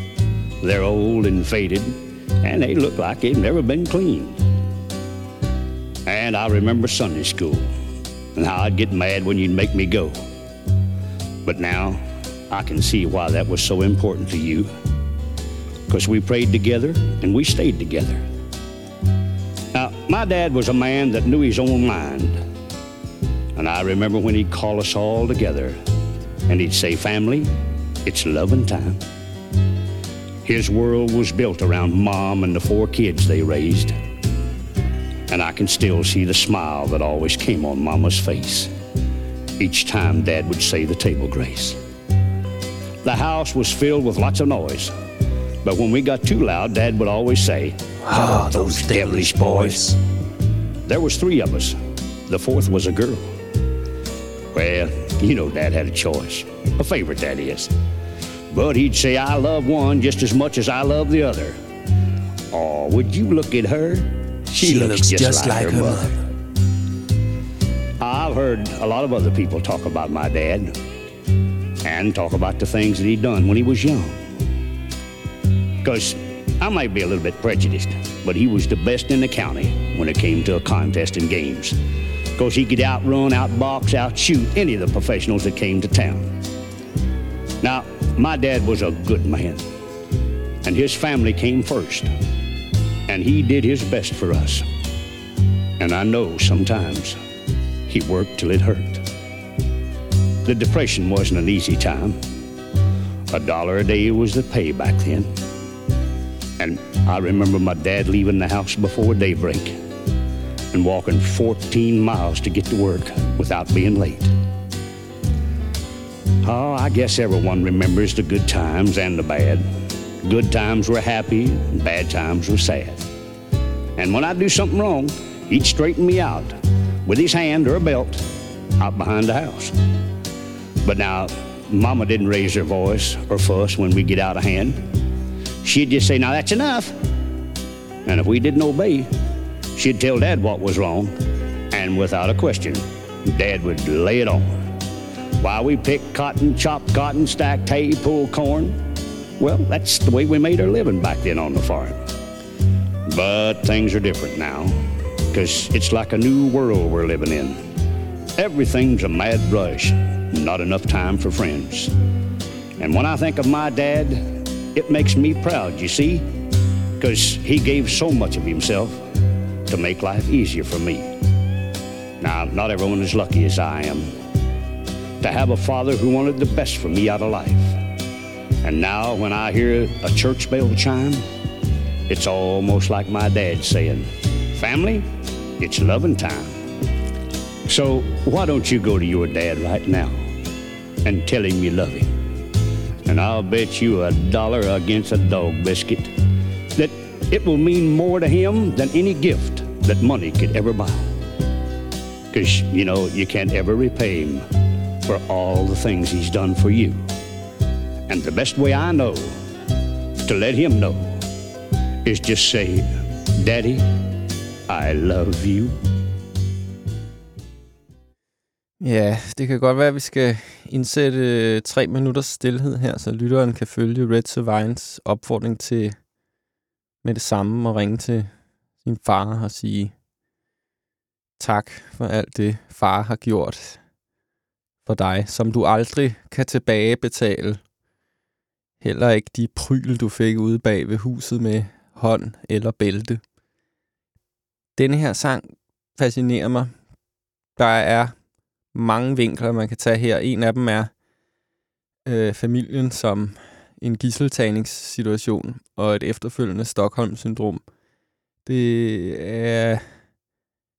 They're old and faded, and they look like they've never been cleaned. And I remember Sunday school and how I'd get mad when you'd make me go. But now I can see why that was so important to you. Because we prayed together and we stayed together. Now, my dad was a man that knew his own mind. And I remember when he'd call us all together and he'd say, Family, it's loving time. His world was built around mom and the four kids they raised. And I can still see the smile that always came on mama's face each time dad would say the table grace. The house was filled with lots of noise, but when we got too loud, dad would always say, Ah, those devilish boys. There was three of us. The fourth was a girl. Well, you know Dad had a choice. A favorite, that is. But he'd say, I love one just as much as I love the other. Oh, would you look at her? She looks just like her mother. I've heard a lot of other people talk about my dad and talk about the things that he'd done when he was young. Because I might be a little bit prejudiced, but he was the best in the county when it came to a contest and games. Because he could outrun, outbox, outshoot any of the professionals that came to town. Now, my dad was a good man, and his family came first, and he did his best for us. And I know sometimes he worked till it hurt. The Depression wasn't an easy time. A dollar a day was the pay back then. And I remember my dad leaving the house before daybreak and walking 14 miles to get to work without being late. Oh, I guess everyone remembers the good times and the bad. Good times were happy, and bad times were sad. And when I'd do something wrong, he'd straighten me out with his hand or a belt out behind the house. But now, Mama didn't raise her voice or fuss when we get out of hand. She'd just say, Now that's enough. And if we didn't obey, she'd tell Dad what was wrong. And without a question, Dad would lay it on. While we picked cotton, chopped cotton, stacked hay, pulled corn. Well, that's the way we made our living back then on the farm. But things are different now, because it's like a new world we're living in. Everything's a mad rush, not enough time for friends. And when I think of my dad, it makes me proud, you see, because he gave so much of himself to make life easier for me. Now, not everyone is lucky as I am to have a father who wanted the best for me out of life. And now, when I hear a church bell chime, it's almost like my dad saying, Family, it's loving time. So, why don't you go to your dad right now and tell him you love him? And I'll bet you a dollar against a dog biscuit it will mean more to him than any gift that money could ever buy. Because, you know, you can't ever repay him for all the things he's done for you. And the best way I know to let him know is just say, Daddy, I love you. Ja, det kan godt være, at vi skal indsætte tre minutters stillhed her, så lytteren kan følge Red Savines opfordring til med det samme og ringe til sin far og sige tak for alt det, far har gjort for dig, som du aldrig kan tilbagebetale. Heller ikke de pryl, du fik ude bag ved huset med hånd eller bælte. Denne her sang fascinerer mig. Der er mange vinkler, man kan tage her. En af dem er øh, familien som en gisseltagningssituation og et efterfølgende Stockholm-syndrom. Det er...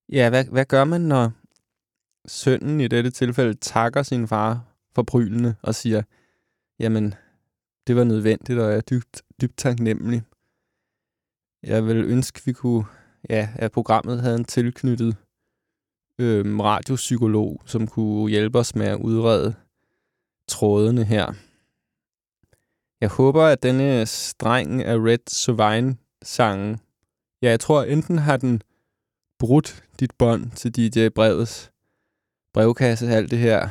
Ja, hvad, hvad gør man, når sønnen i dette tilfælde takker sin far for brylene og siger, jamen, det var nødvendigt, og jeg er dybt, dybt taknemmelig. Jeg vil ønske, vi kunne, ja, at programmet havde en tilknyttet øhm, radiopsykolog, som kunne hjælpe os med at udrede trådene her. Jeg håber, at denne streng af Red Sovine sangen, ja, jeg tror enten har den brudt dit bånd til DJ Brevets brevkasse, alt det her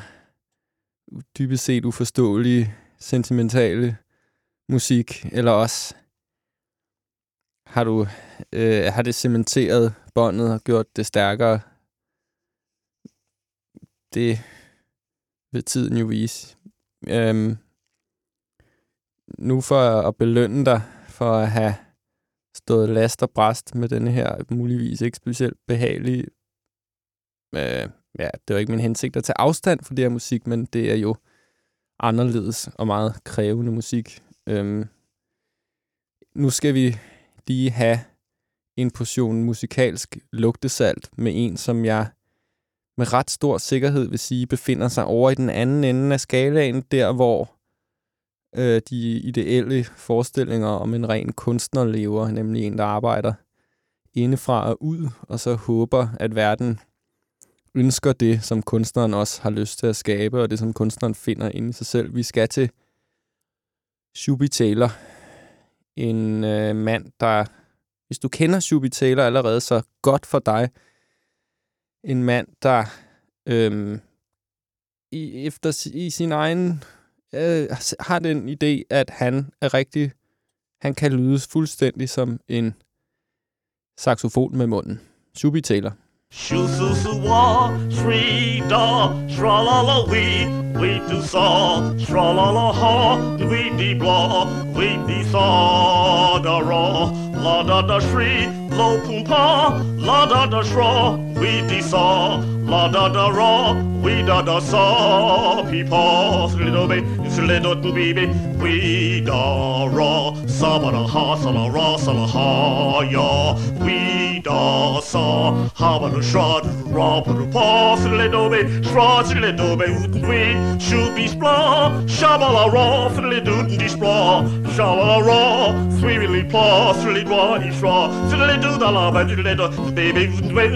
dybest set uforståelige, sentimentale musik, eller også har du øh, har det cementeret båndet og gjort det stærkere. Det vil tiden jo vise. Øhm, nu for at belønne dig for at have stået last og bræst med denne her muligvis ikke specielt behagelige... Øh, ja, det var ikke min hensigt at tage afstand fra det her musik, men det er jo anderledes og meget krævende musik. Øhm, nu skal vi lige have en portion musikalsk lugtesalt med en, som jeg med ret stor sikkerhed vil sige, befinder sig over i den anden ende af skalaen, der hvor øh, de ideelle forestillinger om en ren kunstner lever, nemlig en, der arbejder indefra og ud, og så håber, at verden ønsker det, som kunstneren også har lyst til at skabe, og det, som kunstneren finder inde i sig selv. Vi skal til Shubi Taylor, en øh, mand, der, hvis du kender Shubi Taylor allerede, så godt for dig, en mand, der øh, i, efter, i sin egen øh, har den idé, at han er rigtig, han kan lyde fuldstændig som en saxofon med munden. Subi Taylor. Shoo su su wa, shri da, la la we, we do sa, tra, la la ha, we be blah, we be sa da ra, la da da shri, lo pum pa, la da da shra, we de saw, la da da ra, we da da saw, pe pa, slido be, slido baby, we da ra, sa ba da ha, sa la ra, sa la ha ya, we da sa, ha ba da shra, ra ba da pa, slido be, shra, slido be, we should be spla, shabba la ra, slido di spla, shabba la ra, sweetly pla, slidwa di shra, slido da la ba diddle baby,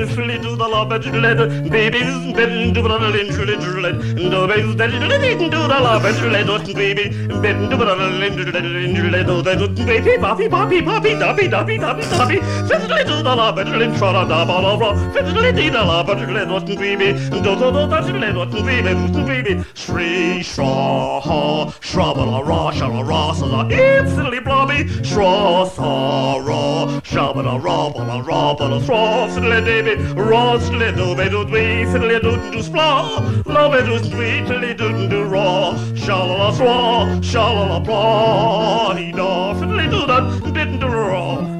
slido da la ba diddle baby, bend do the lin diddle and the baby that do da la ba diddle baby, bend do the lin diddle that baby, papi, papi, papi, dapi, dapi, dapi, dapi, fiddly do the la ba diddle tra da ba la ra, fiddly di da la ba diddle baby, do do do da diddle baby, baby, shri shra ha, shra ba la ra, shra la ra, sa la, instantly blobby, shra sa ra, shra ba la ra, ba la ra, ba la shra, fiddly baby, ra, fiddly do be do we, fiddly do do spla, love it do sweet, fiddly do do ra, sha la la swa, sha la la blah, he da, fiddly do that, didn't do ra.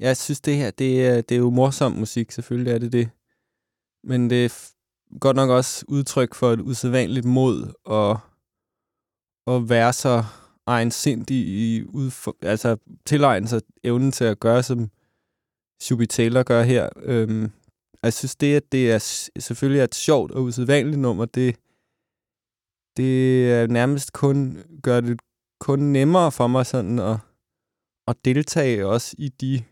Jeg synes, det her, det er, det er jo morsom musik. Selvfølgelig er det det. Men det er godt nok også udtryk for et usædvanligt mod og at være så egensindig i udfor, altså tilegne sig evnen til at gøre, som Shubi Taylor gør her. Øhm, jeg synes, det, at det er selvfølgelig er et sjovt og usædvanligt nummer, det, det er nærmest kun gør det kun nemmere for mig sådan at, at deltage også i de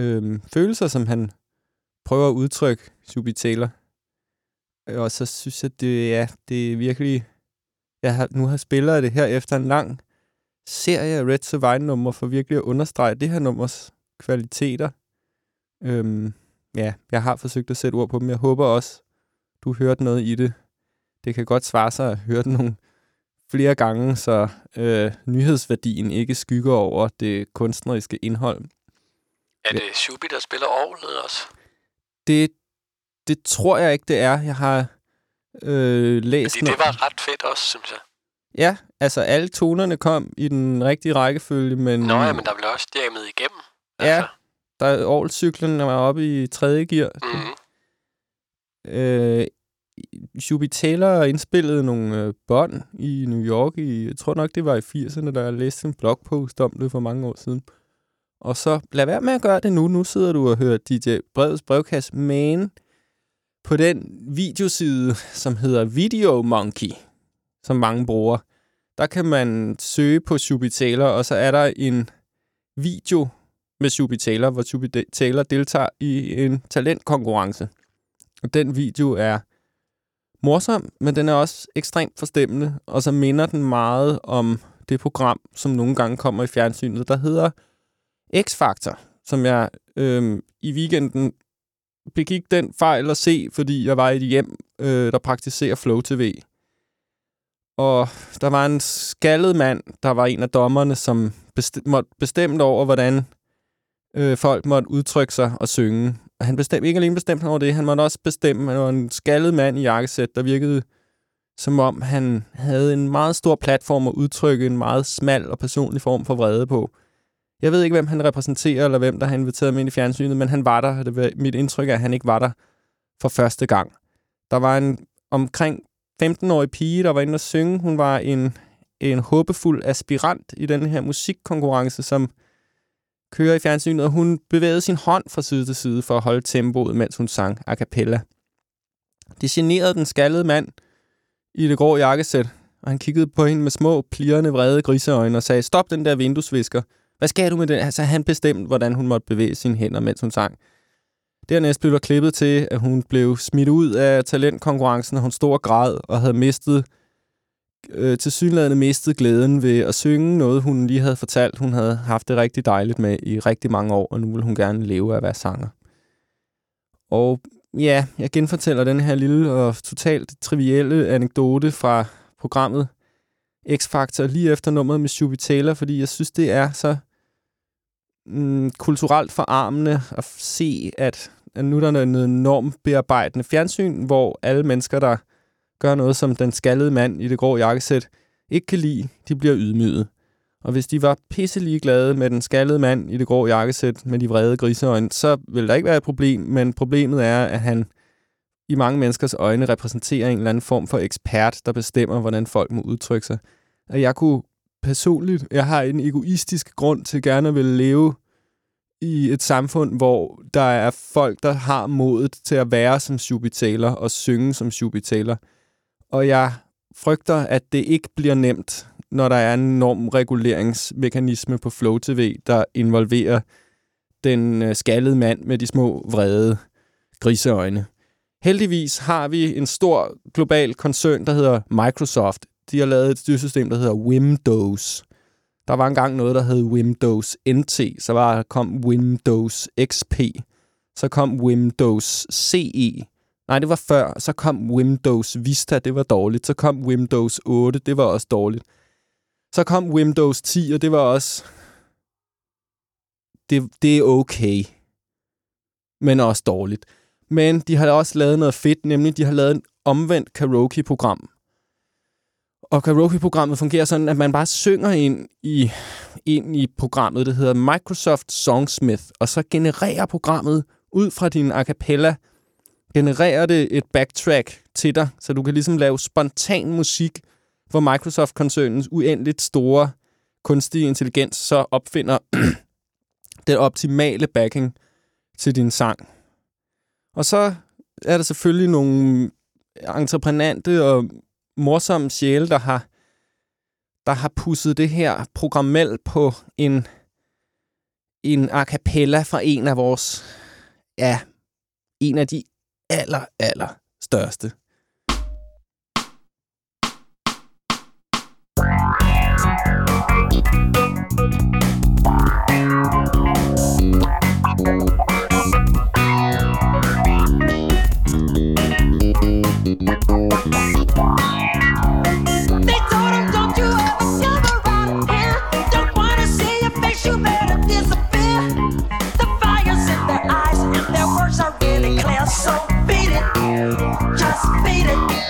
øhm, følelser, som han prøver at udtrykke, Shubi Taylor. Øh, og så synes jeg, det, ja, det er virkelig... Jeg har, nu har spillet det her efter en lang serie af Red Survivor nummer for virkelig at understrege det her nummers kvaliteter. Øhm, ja, jeg har forsøgt at sætte ord på dem. Jeg håber også, du hørte noget i det. Det kan godt svare sig at høre nogle flere gange, så øh, nyhedsværdien ikke skygger over det kunstneriske indhold. Er det Shubi, der spiller orglet også? Det, det tror jeg ikke, det er. Jeg har øh, læst Fordi det var ret fedt også, synes jeg. Ja, altså alle tonerne kom i den rigtige rækkefølge, men... Nå ja, men der blev også jammet igennem. Ja, der årcyklen var oppe i tredje gear. Mm-hmm. Øh, Shubi Taylor indspillede nogle øh, bånd i New York i, jeg tror nok, det var i 80'erne, da jeg læste en blogpost om det for mange år siden. Og så lad være med at gøre det nu. Nu sidder du og hører DJ Breds brevkasse, men på den videoside, som hedder Video Monkey, som mange bruger, der kan man søge på Shubi Taylor, og så er der en video med Shubi Taylor, hvor Shubi Taylor deltager i en talentkonkurrence. Og den video er morsom, men den er også ekstremt forstemmende, og så minder den meget om det program, som nogle gange kommer i fjernsynet, der hedder X-Factor, som jeg øh, i weekenden begik den fejl at se, fordi jeg var i et hjem, øh, der praktiserer Flow TV. Og der var en skaldet mand, der var en af dommerne, som best- måtte bestemme over, hvordan øh, folk måtte udtrykke sig og synge. Og han bestemte ikke alene bestemt over det, han måtte også bestemme, han var en skaldet mand i jakkesæt, der virkede som om han havde en meget stor platform at udtrykke en meget smal og personlig form for vrede på. Jeg ved ikke, hvem han repræsenterer, eller hvem der har inviteret mig ind i fjernsynet, men han var der. Det var mit indtryk er, at han ikke var der for første gang. Der var en omkring 15-årig pige, der var inde og synge. Hun var en, en håbefuld aspirant i den her musikkonkurrence, som kører i fjernsynet, og hun bevægede sin hånd fra side til side for at holde tempoet, mens hun sang a cappella. Det generede den skaldede mand i det grå jakkesæt, og han kiggede på hende med små, plirrende, vrede griseøjne og sagde, stop den der vinduesvisker. Hvad skal du med det? Altså, han bestemte, hvordan hun måtte bevæge sine hænder, mens hun sang. Dernæst blev der klippet til, at hun blev smidt ud af talentkonkurrencen, og hun stod og græd og havde mistet, øh, til synlædende mistet glæden ved at synge noget, hun lige havde fortalt, hun havde haft det rigtig dejligt med i rigtig mange år, og nu vil hun gerne leve af at være sanger. Og ja, jeg genfortæller den her lille og totalt trivielle anekdote fra programmet X-Factor lige efter nummeret med Shubi Taylor, fordi jeg synes, det er så mm, kulturelt forarmende at se, at, at nu er der noget enormt bearbejdende fjernsyn, hvor alle mennesker, der gør noget, som den skaldede mand i det grå jakkesæt ikke kan lide, de bliver ydmyget. Og hvis de var pisselig glade med den skaldede mand i det grå jakkesæt med de vrede griseøjne, så vil der ikke være et problem, men problemet er, at han i mange menneskers øjne repræsenterer en eller anden form for ekspert, der bestemmer, hvordan folk må udtrykke sig. Og jeg kunne personligt, jeg har en egoistisk grund til gerne at ville leve i et samfund, hvor der er folk, der har modet til at være som subitaler og synge som subitaler. Og jeg frygter, at det ikke bliver nemt, når der er en enorm reguleringsmekanisme på Flow TV, der involverer den øh, skaldede mand med de små, vrede griseøjne. Heldigvis har vi en stor global koncern, der hedder Microsoft. De har lavet et styresystem, der hedder Windows. Der var engang noget, der hed Windows NT, så var, kom Windows XP, så kom Windows CE. Nej, det var før. Så kom Windows Vista, det var dårligt. Så kom Windows 8, det var også dårligt. Så kom Windows 10, og det var også... Det, det er okay. Men også dårligt. Men de har også lavet noget fedt, nemlig de har lavet en omvendt karaoke-program. Og karaoke-programmet fungerer sådan, at man bare synger ind i, ind i programmet, det hedder Microsoft Songsmith, og så genererer programmet ud fra din a cappella, genererer det et backtrack til dig, så du kan ligesom lave spontan musik, hvor Microsoft-koncernens uendeligt store kunstige intelligens så opfinder den optimale backing til din sang. Og så er der selvfølgelig nogle entreprenante og morsomme sjæle, der har, der har pusset det her programmel på en, en a cappella fra en af vores, ja, en af de aller, aller største. Thank you. Just beat it.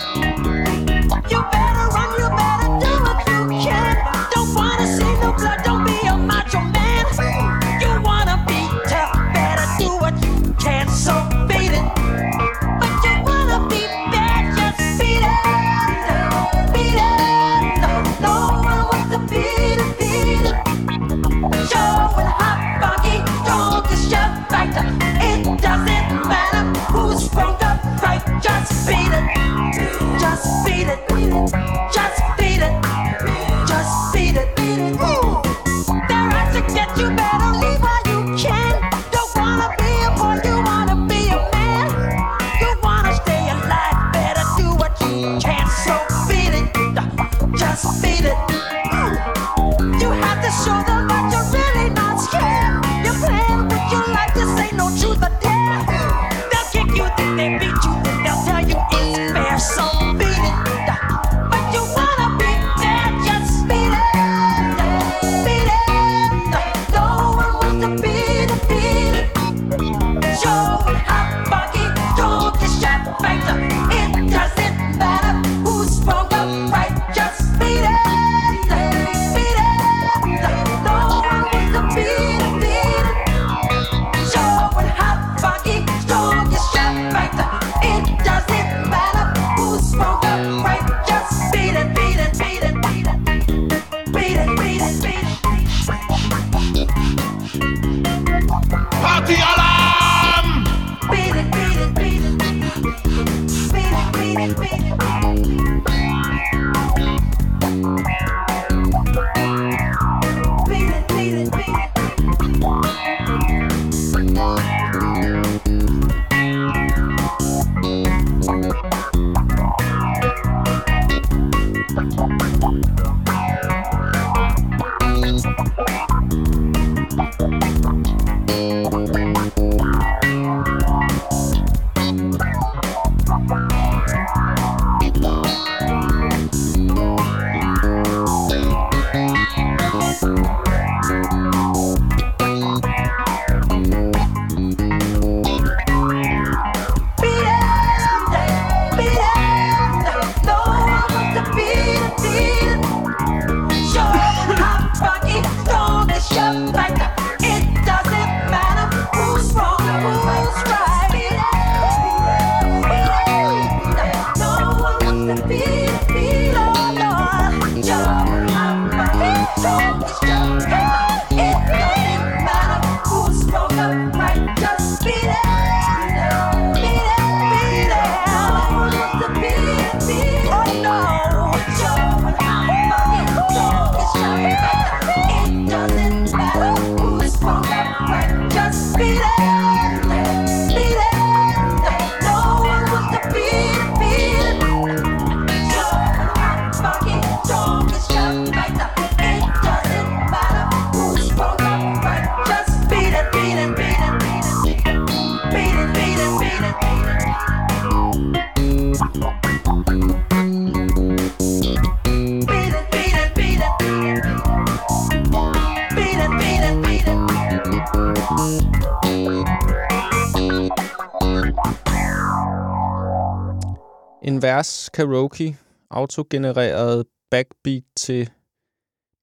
karaoke, autogenereret backbeat til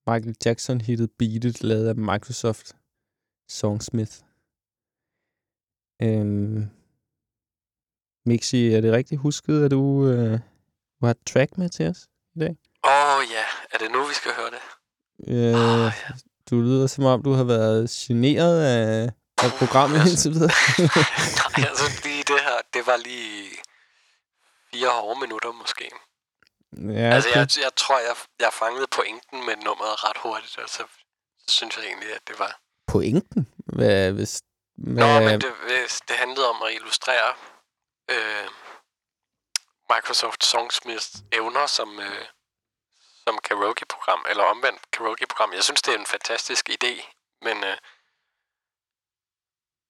Michael Jackson-hittet Beat It, lavet af Microsoft Songsmith. Øhm, Mixi, er det rigtigt husket, at du, øh, du har et track med til os i dag? Åh oh, ja, yeah. er det nu, vi skal høre det? Øh, oh, yeah. Du lyder som om, du har været generet af, af uh, programmet oh, indtil videre. Nej, altså lige det her, det var lige fire hårde minutter måske. Ja, altså, jeg, jeg tror, jeg, jeg fangede pointen med nummeret ret hurtigt, og så, så synes jeg egentlig, at det var... Pointen? Hvad, hvis, hvad... Nå, men det, hvis det handlede om at illustrere øh, Microsoft Songsmiths evner som, øh, som karaoke-program, eller omvendt karaoke-program. Jeg synes, det er en fantastisk idé, men... Øh,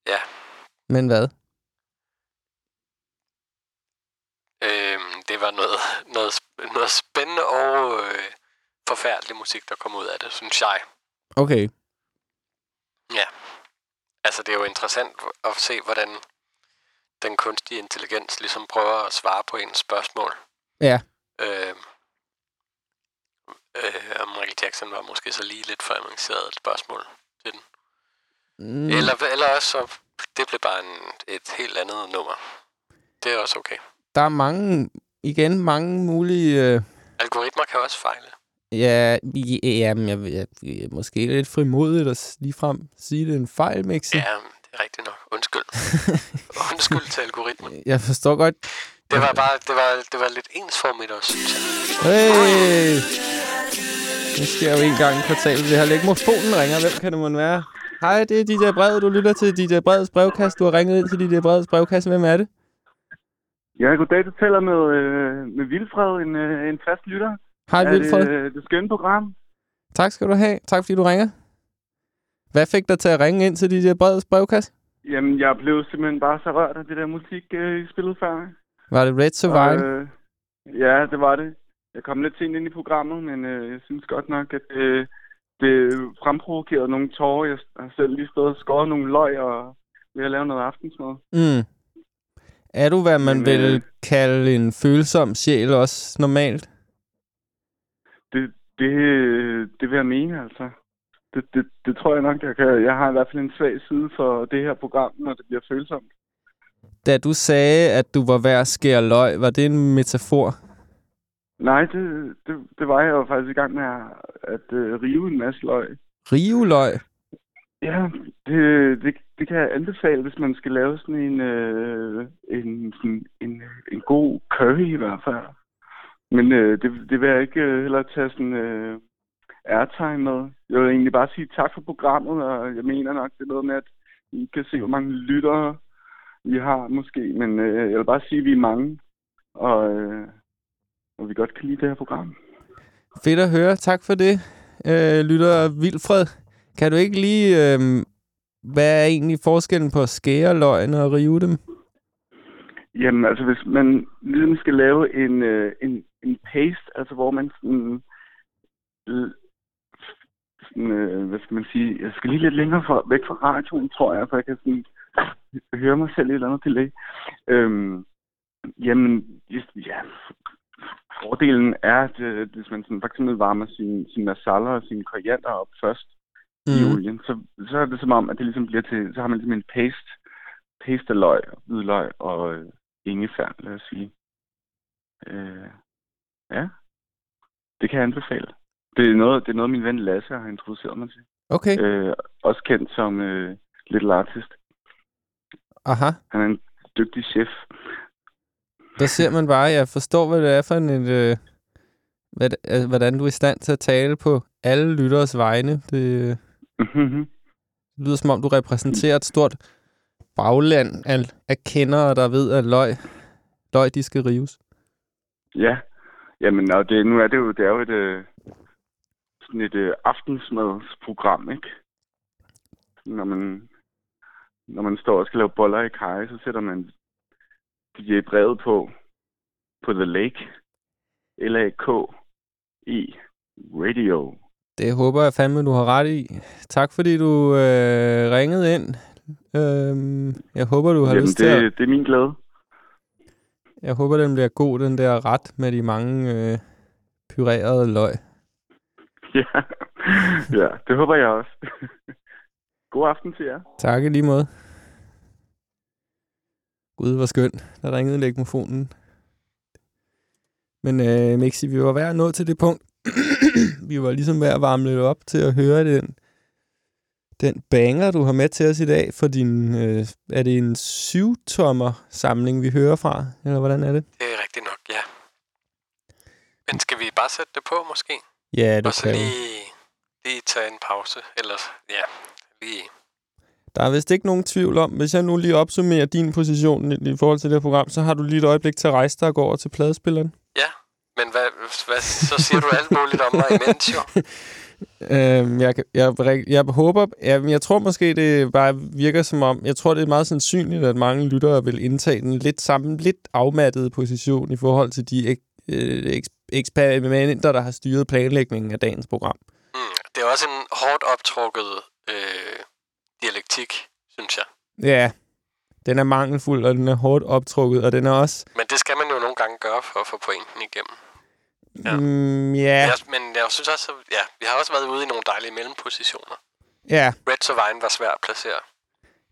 ja. Men hvad? Øh, det var noget, noget, noget spændende og øh, forfærdelig musik, der kom ud af det, synes jeg. Okay. Ja. Altså, det er jo interessant at se, hvordan den kunstige intelligens ligesom prøver at svare på ens spørgsmål. Ja. Øh, øh, om Michael Jackson var måske så lige lidt for avanceret et spørgsmål til den. Mm. Eller, eller også, så det blev bare en, et helt andet nummer. Det er også okay. Der er mange, igen, mange mulige... Øh, Algoritmer kan også fejle. ja, ja, jamen, jeg, jeg, jeg, måske lidt frimodigt at ligefrem sige, det er en fejl, Mixi. Ja, det er rigtigt nok. Undskyld. Undskyld til algoritmen. Jeg forstår godt. Det var bare, det var, det var lidt ensformigt også, synes jeg. Hey! Det sker jo en gang i kvartalet. Det her lægmofonen ringer. Hvem kan det måtte være? Hej, det er DJ Bred. Du lytter til DJ Breds brevkast. Du har ringet ind til DJ Breds brevkasse. Hvem er det? Ja, goddag. Du taler med, øh, med Vilfred, en, øh, en fast lytter. Hej, af Vilfred. Det, øh, det skønne program. Tak skal du have. Tak fordi du ringer. Hvad fik dig til at ringe ind til DJ Breds brevkasse? Jamen, jeg blev simpelthen bare så rørt af det der musik, øh, I spillede før. Var det Red Survive? Og, øh, ja, det var det. Jeg kom lidt sent ind i programmet, men øh, jeg synes godt nok, at øh, det fremprovokerede nogle tårer. Jeg har selv lige stået og skåret nogle løg og ved at lave noget aftensmad. Mm. Er du, hvad man Men, vil øh, kalde en følsom sjæl også normalt? Det, det, det vil jeg mene, altså. Det, det, det tror jeg nok, jeg kan. Jeg har i hvert fald en svag side for det her program, når det bliver følsomt. Da du sagde, at du var værd at skære løg, var det en metafor? Nej, det, det, det var jeg jo faktisk i gang med at, at uh, rive en masse løg. Riveløg? Ja, det, det, det kan jeg anbefale, hvis man skal lave sådan en, øh, en, sådan en, en god curry i hvert fald. Men øh, det, det vil jeg ikke øh, heller tage sådan øh, airtime med. Jeg vil egentlig bare sige tak for programmet, og jeg mener nok, det er noget med, at I kan se, hvor mange lyttere vi har måske. Men øh, jeg vil bare sige, at vi er mange, og, øh, og vi godt kan lide det her program. Fedt at høre. Tak for det, øh, lytter Vilfred. Kan du ikke lige... Øh, hvad er egentlig forskellen på at skære løgene og rive dem? Jamen, altså hvis man ligesom skal lave en, øh, en, en paste, altså hvor man sådan, øh, sådan øh, hvad skal man sige, jeg skal lige lidt længere fra, væk fra radioen, tror jeg, for jeg kan sådan høre mig selv i et eller andet delay. Øhm, jamen, just, ja, fordelen er, at øh, hvis man sådan, for eksempel varmer sin, sin masala og sin koriander op først mm. i olien, så, så er det som om, at det ligesom bliver til, så har man ligesom en paste, paste af løg, hvidløg og øh, ingefær, lad os sige. Øh, ja, det kan jeg anbefale. Det er noget, det er noget min ven Lasse har introduceret mig til. Okay. Øh, også kendt som øh, Little Artist. Aha. Han er en dygtig chef. Der ser man bare, jeg forstår, hvad det er for en... Øh, hvad, altså, hvordan du er i stand til at tale på alle lytteres vegne. Det, Mhm. det lyder som om, du repræsenterer et stort bagland af, af kendere, der ved, at løg, løg de skal rives. Ja, jamen og det, nu er det jo, det er jo et, øh, sådan et øh, aftensmadsprogram, ikke? Når man, når man står og skal lave boller i kaj, så sætter man DJ brevet på, på The Lake, L-A-K-E, Radio. Det håber jeg fandme, du har ret i. Tak fordi du øh, ringede ind. Øhm, jeg håber, du har Jamen, lyst til at... det, det er min glæde. Jeg håber, den bliver god, den der ret med de mange øh, pyrerede løg. Ja. ja, det håber jeg også. God aften til jer. Tak i lige måde. Gud, hvor skønt. Der ringede lægmofonen. Men øh, Mixi, vi var ved at nå til det punkt. vi var ligesom ved at varme lidt op til at høre den, den banger, du har med til os i dag. For din, øh, er det en syvtommer samling, vi hører fra? Eller hvordan er det? Det er rigtigt nok, ja. Men skal vi bare sætte det på, måske? Ja, du Og så kan. lige, lige tage en pause. Ellers, ja, lige... Der er vist ikke nogen tvivl om, hvis jeg nu lige opsummerer din position i, i forhold til det her program, så har du lige et øjeblik til at rejse dig og gå over til pladespilleren. Ja, men hvad, hvad, så siger du alt muligt om mig imens, jo. Øhm, jeg, jeg, jeg, jeg håber, jeg, jeg tror måske, det bare virker som om, jeg tror, det er meget sandsynligt, at mange lyttere vil indtage den lidt samme, lidt afmattede position i forhold til de ek, øh, eks, eksperimenter, der har styret planlægningen af dagens program. Mm, det er også en hårdt optrukket øh, dialektik, synes jeg. Ja, den er mangelfuld, og den er hårdt optrukket, og den er også... Men det skal man jo nogle gange gøre for at få pointen igennem. Ja. Mm, Jeg, men jeg synes også, at ja, vi har også været ude i nogle dejlige mellempositioner. ja. Red to Vine var svær at placere.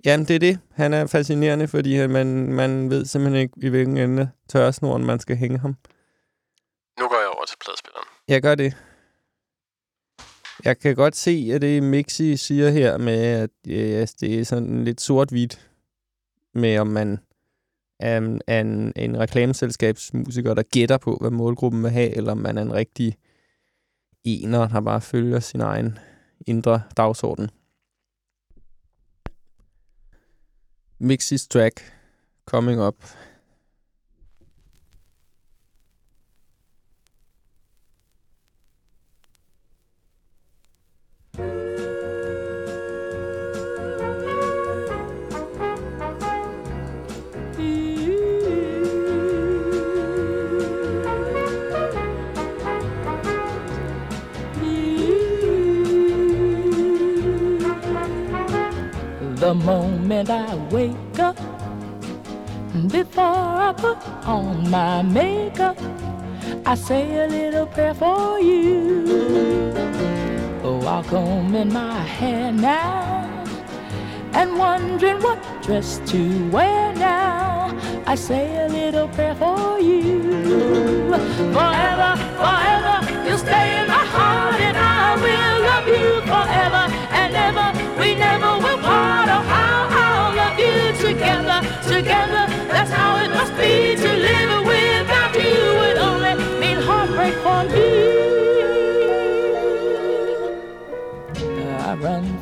Jamen, det er det. Han er fascinerende, fordi man, man ved simpelthen ikke, i hvilken ende tørresnoren man skal hænge ham. Nu går jeg over til pladespilleren. Jeg gør det. Jeg kan godt se, at det Mixi siger her med, at yes, det er sådan lidt sort-hvidt med, om man af, en, er en, en reklameselskabsmusiker, der gætter på, hvad målgruppen vil have, eller om man er en rigtig ener, der bare følger sin egen indre dagsorden. Mixis track coming up. Moment I wake up, before I put on my makeup, I say a little prayer for you. While in my hair now, and wondering what dress to wear now, I say a little prayer for you. Forever, forever, you'll stay in my heart, and I will love you forever and ever. We never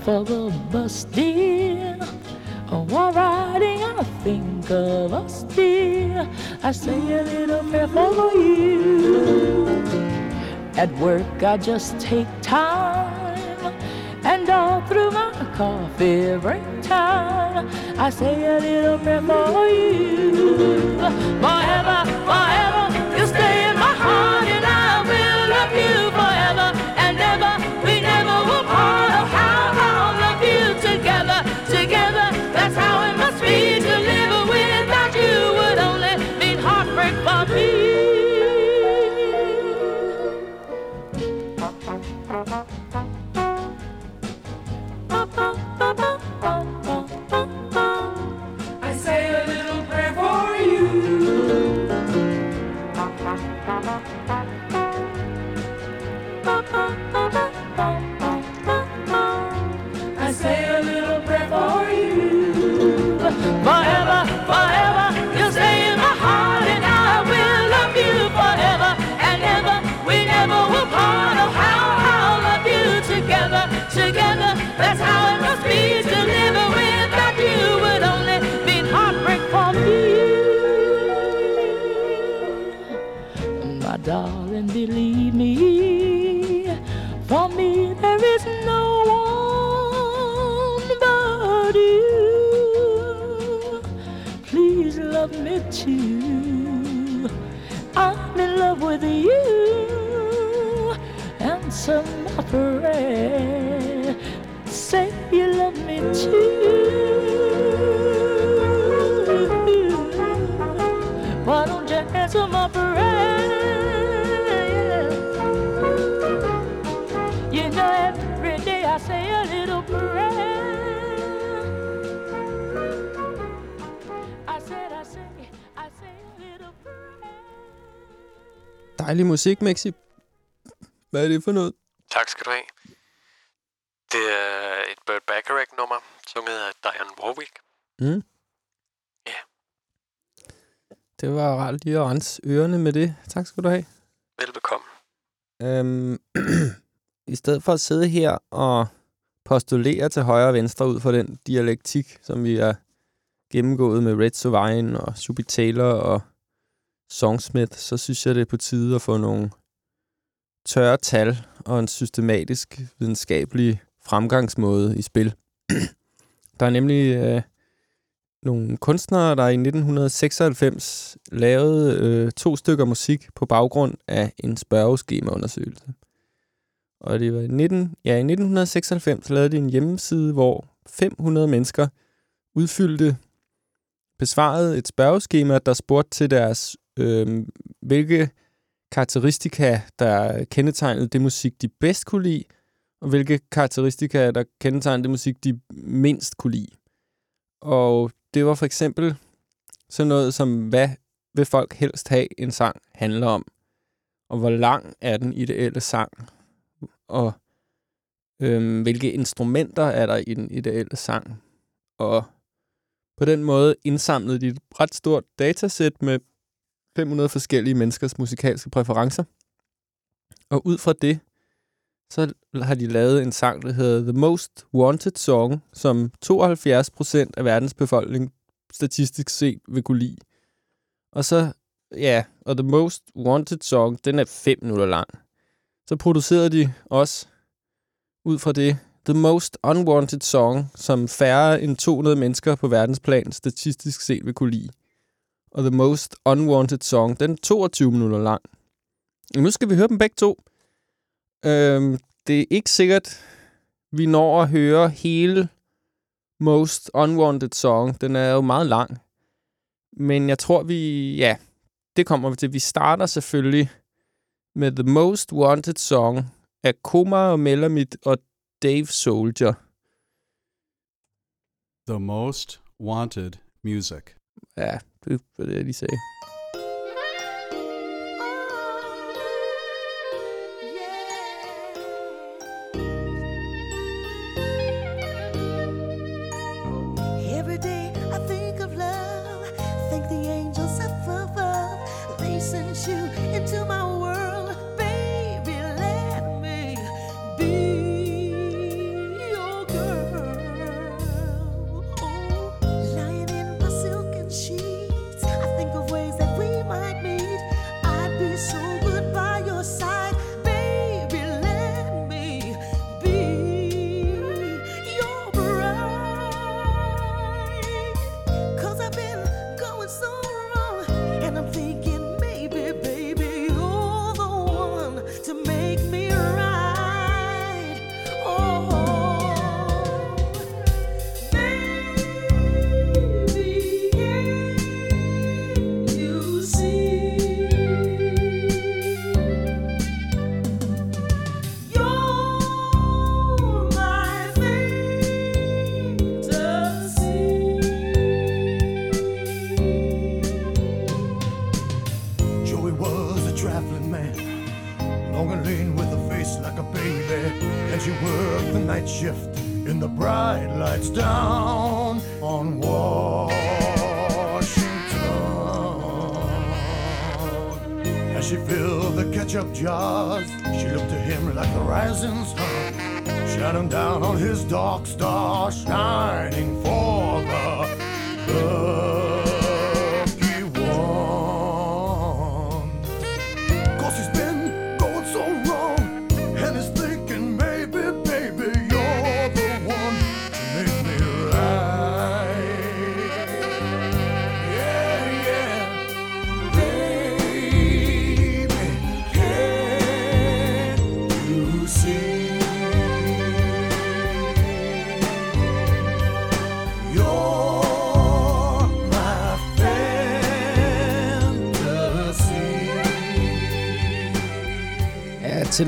For the bus, dear. Oh, While riding, I think of us, dear. I say a little prayer for you. At work, I just take time. And all through my coffee break time, I say a little prayer for you. Forever, forever, you stay in my heart, and I will love you some my prayer. Say you love me too. Why don't you answer my prayer? You know, every day I say a little prayer. I said, I say, I say a little Dejlig musik, Mexi. Hvad er det for noget? Tak skal du have. Det er et Burt Bacharach-nummer, sunget af Diane Warwick. Mm. Ja. Det var rart lige at rense ørerne med det. Tak skal du have. Velbekomme. Øhm, I stedet for at sidde her og postulere til højre og venstre ud fra den dialektik, som vi har gennemgået med Red Sovine og Subi Taylor og Songsmith, så synes jeg, det er på tide at få nogle tørre tal og en systematisk videnskabelig fremgangsmåde i spil. Der er nemlig øh, nogle kunstnere, der i 1996 lavede øh, to stykker musik på baggrund af en spørgeskemaundersøgelse. Og det var i, 19, ja, i 1996 lavede de en hjemmeside, hvor 500 mennesker udfyldte, besvarede et spørgeskema, der spurgte til deres, øh, hvilke karakteristika, der kendetegnede det musik, de bedst kunne lide, og hvilke karakteristika, der kendetegnede det musik, de mindst kunne lide. Og det var for eksempel sådan noget som, hvad vil folk helst have en sang handler om? Og hvor lang er den ideelle sang? Og øhm, hvilke instrumenter er der i den ideelle sang? Og på den måde indsamlede de et ret stort datasæt med 500 forskellige menneskers musikalske præferencer. Og ud fra det, så har de lavet en sang, der hedder The Most Wanted Song, som 72 procent af verdens befolkning statistisk set vil kunne lide. Og så, ja, og The Most Wanted Song, den er 5 minutter lang. Så producerede de også ud fra det The Most Unwanted Song, som færre end 200 mennesker på verdensplan statistisk set vil kunne lide. Og The Most Unwanted Song, den er 22 minutter lang. Nu skal vi høre dem begge to. Øhm, det er ikke sikkert, vi når at høre hele Most Unwanted Song. Den er jo meget lang. Men jeg tror, vi... Ja, det kommer vi til. Vi starter selvfølgelig med The Most Wanted Song af Koma og Melamit og Dave Soldier. The most wanted music. Ja, det var det, jeg lige sagde.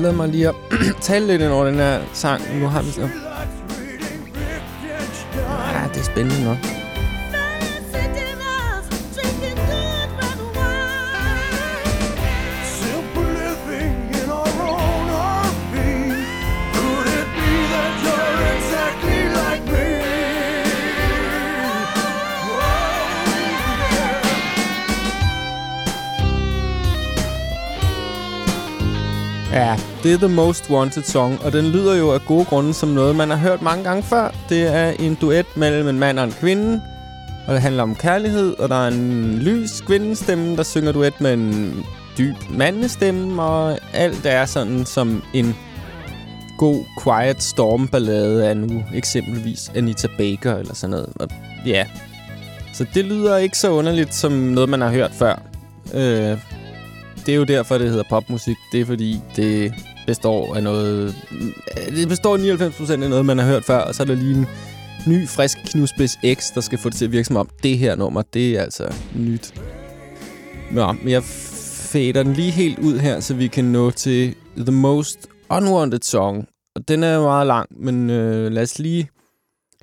Tillade mig lige at tale lidt ind over den her sang. Nu har vi så... Ja, det er spændende nok. Det er The Most Wanted Song, og den lyder jo af gode grunde som noget, man har hørt mange gange før. Det er en duet mellem en mand og en kvinde, og det handler om kærlighed, og der er en lys kvindestemme, der synger duet med en dyb mandestemme, og alt er sådan som en god Quiet Storm ballade af nu eksempelvis Anita Baker eller sådan noget. Og ja, så det lyder ikke så underligt som noget, man har hørt før. Øh, det er jo derfor, det hedder popmusik. Det er fordi, det består af noget... Øh, det består 99% af noget, man har hørt før, og så er der lige en ny, frisk knusspids X, der skal få det til at virke som om, det her nummer, det er altså nyt. Nå, men jeg fader den lige helt ud her, så vi kan nå til The Most Unwanted Song. Og den er meget lang, men øh, lad os lige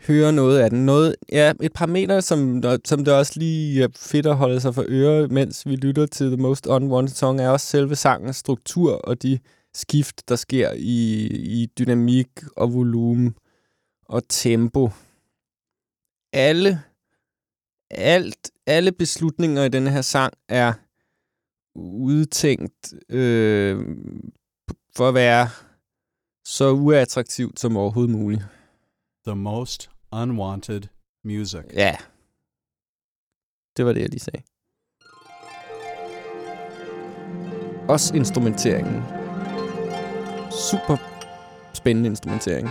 høre noget af den. Noget, ja, et par meter, som, som det også lige er fedt at holde sig for øre, mens vi lytter til The Most Unwanted Song, er også selve sangens struktur og de skift, der sker i, i dynamik og volumen og tempo. Alle, alt, alle beslutninger i denne her sang er udtænkt øh, for at være så uattraktivt som overhovedet muligt. The most unwanted music. Ja. Det var det, jeg lige sagde. Også instrumenteringen. Super spændende instrumentering.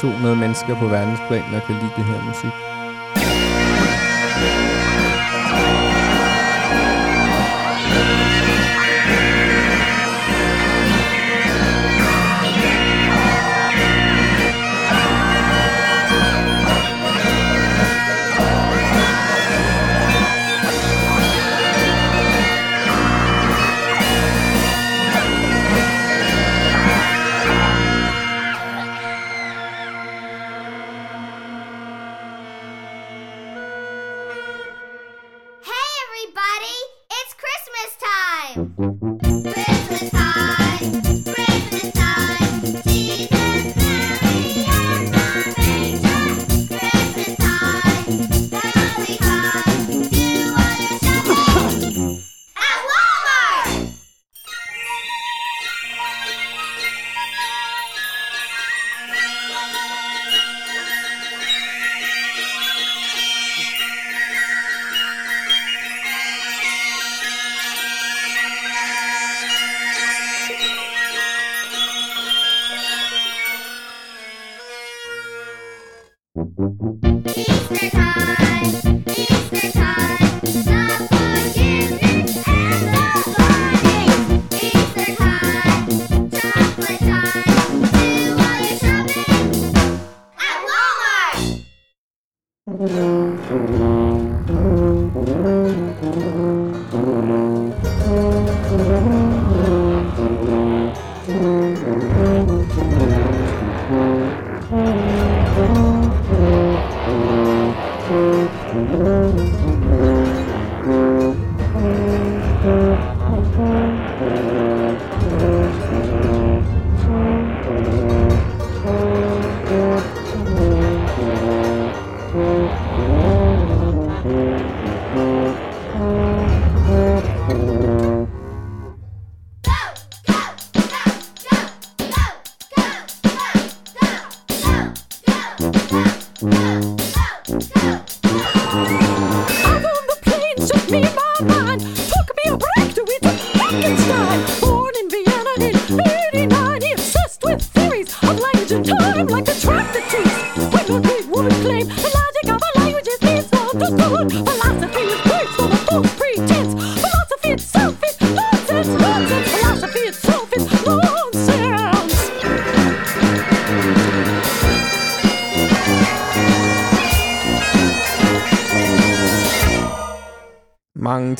200 mennesker på verdensplan, der kan lide det her musik?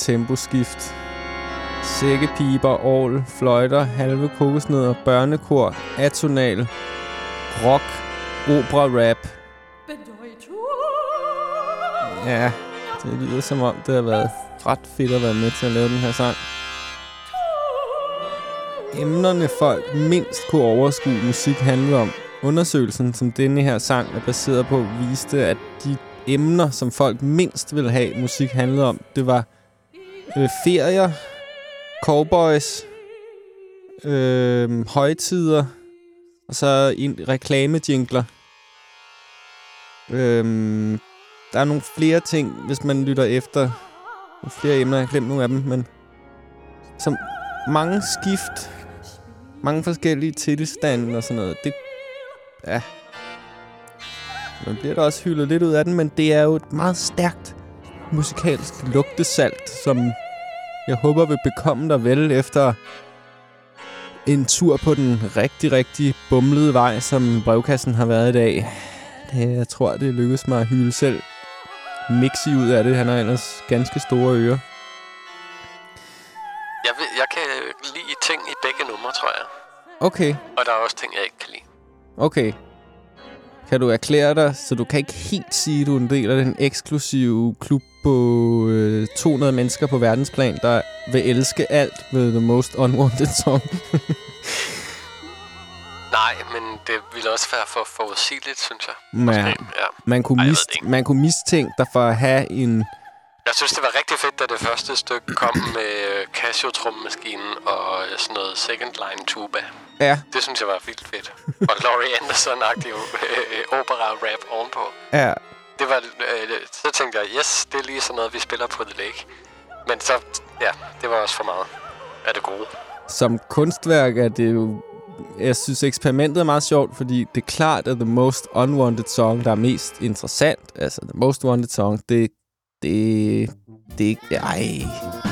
Temposkift. Sækkepiber, ål, fløjter, halve kokosnødder, børnekor, atonal, rock, opera, rap. Ja, det lyder som om, det har været ret fedt at være med til at lave den her sang. Emnerne folk mindst kunne overskue musik handlede om. Undersøgelsen, som denne her sang er baseret på, viste, at de emner, som folk mindst ville have musik handlede om, det var øh, ferier, cowboys, øh, højtider, og så en reklamejingler. Øhm, der er nogle flere ting, hvis man lytter efter. Nogle flere emner, jeg har glemt nogle af dem, men... Som mange skift, mange forskellige tilstande og sådan noget. Det, ja, man bliver da også hyldet lidt ud af den, men det er jo et meget stærkt musikalsk lugtesalt, som jeg håber vil bekomme dig vel efter en tur på den rigtig, rigtig bumlede vej, som brevkassen har været i dag. Det, jeg tror, det lykkedes mig at hylde selv Mixi ud af det. Han har ellers ganske store ører. Jeg, ved, jeg kan lide ting i begge numre, tror jeg. Okay, Og der er også ting, jeg ikke kan lide. okay. Kan du erklære dig, så du kan ikke helt sige, at du er en del af den eksklusive klub på øh, 200 mennesker på verdensplan, der vil elske alt ved The Most Unwanted Song? Nej, men det ville også være for forudsigeligt, synes jeg. Måske, ja. man, kunne Ej, mist, man kunne mistænke dig for at have en... Jeg synes, det var rigtig fedt, da det første stykke kom med øh, Casio-trommemaskinen og øh, sådan noget second line tuba. Ja, Det synes jeg var vildt fedt. og Laurie Anderson-agtig øh, opera-rap ovenpå. ja. Det var, øh, så tænkte jeg, yes, det er lige sådan noget, vi spiller på The Lake. Men så, ja, det var også for meget af det gode. Som kunstværk er det jo... Jeg synes, eksperimentet er meget sjovt, fordi det er klart, at The Most Unwanted Song, der er mest interessant, altså The Most Wanted Song, det... Det... Det... Ej...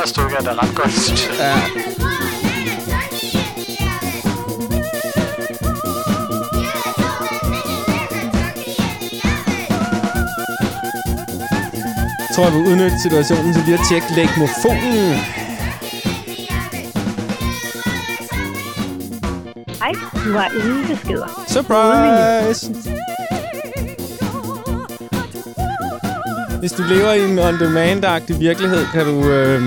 der stykke er da ret godt, synes jeg. Ja. Jeg tror, jeg vil udnytte situationen til lige at tjekke lægmofonen. Hej, du har ingen beskeder. Surprise! Hvis du lever i en on-demand-agtig virkelighed, kan du øh,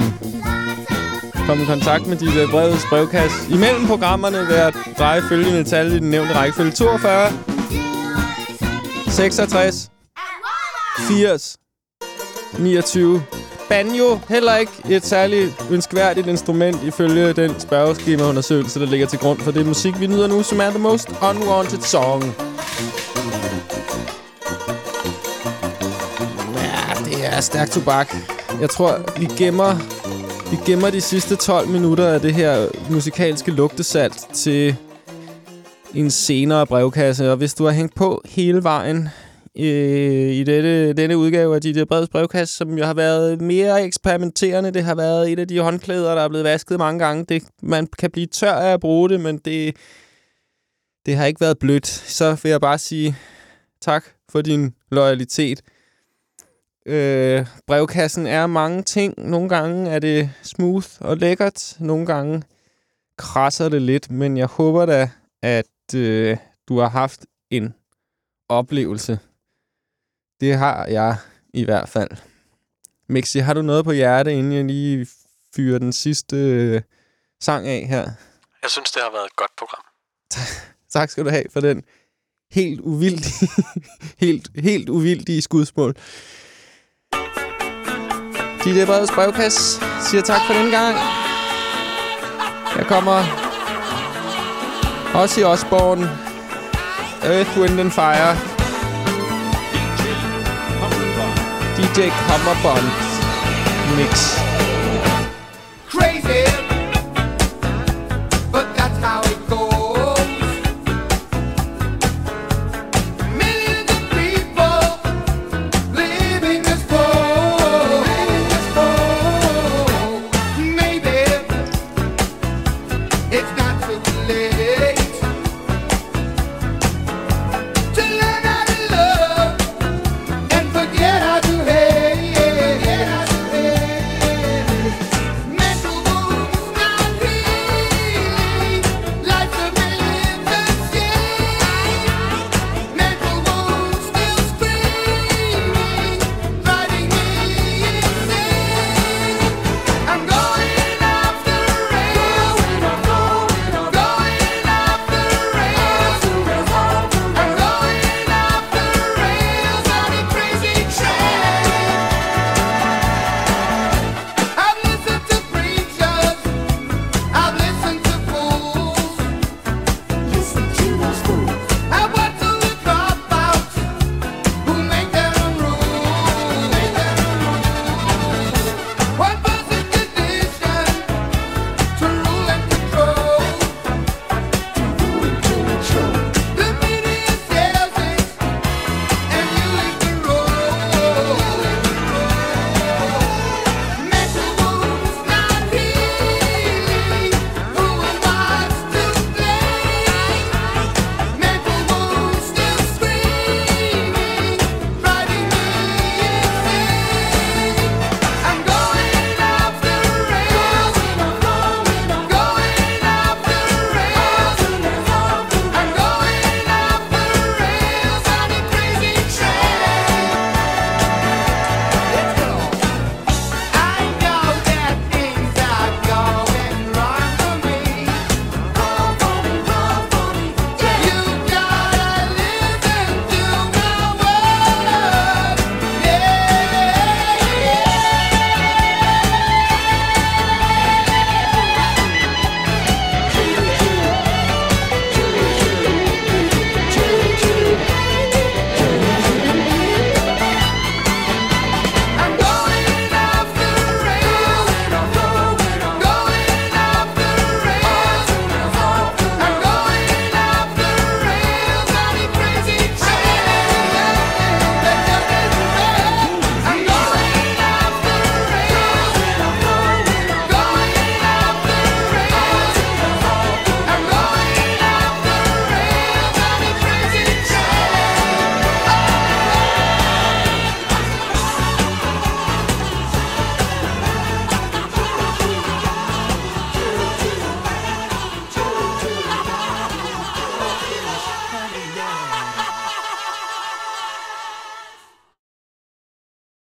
komme i kontakt med dit øh, brevets brevkasse. Imellem programmerne vil jeg dreje følgende tal i den nævnte rækkefølge. 42, 66, 80, 29. Banjo, heller ikke et særligt ønskværdigt instrument ifølge den spørgeskemaundersøgelse, der ligger til grund for det musik, vi nyder nu, som er The Most Unwanted Song. Er stærk tobak. Jeg tror, vi gemmer, vi gemmer de sidste 12 minutter af det her musikalske lugtesalt til en senere brevkasse. Og hvis du har hængt på hele vejen øh, i dette, denne udgave af dit brevs brevkasse, som jo har været mere eksperimenterende. Det har været et af de håndklæder, der er blevet vasket mange gange. Det, man kan blive tør af at bruge det, men det, det har ikke været blødt. Så vil jeg bare sige tak for din loyalitet. Øh, brevkassen er mange ting. Nogle gange er det smooth og lækkert. Nogle gange krasser det lidt, men jeg håber da, at øh, du har haft en oplevelse. Det har jeg i hvert fald. Mixi, har du noget på hjerte, inden jeg lige fyrer den sidste øh, sang af her? Jeg synes, det har været et godt program. Tak skal du have for den helt uvildige, helt, helt uvildige skudsmål. DJ Breds brevkasse siger tak for den gang. Jeg kommer også i Osborne. Earth, Wind and Fire. DJ Kammerbond Mix.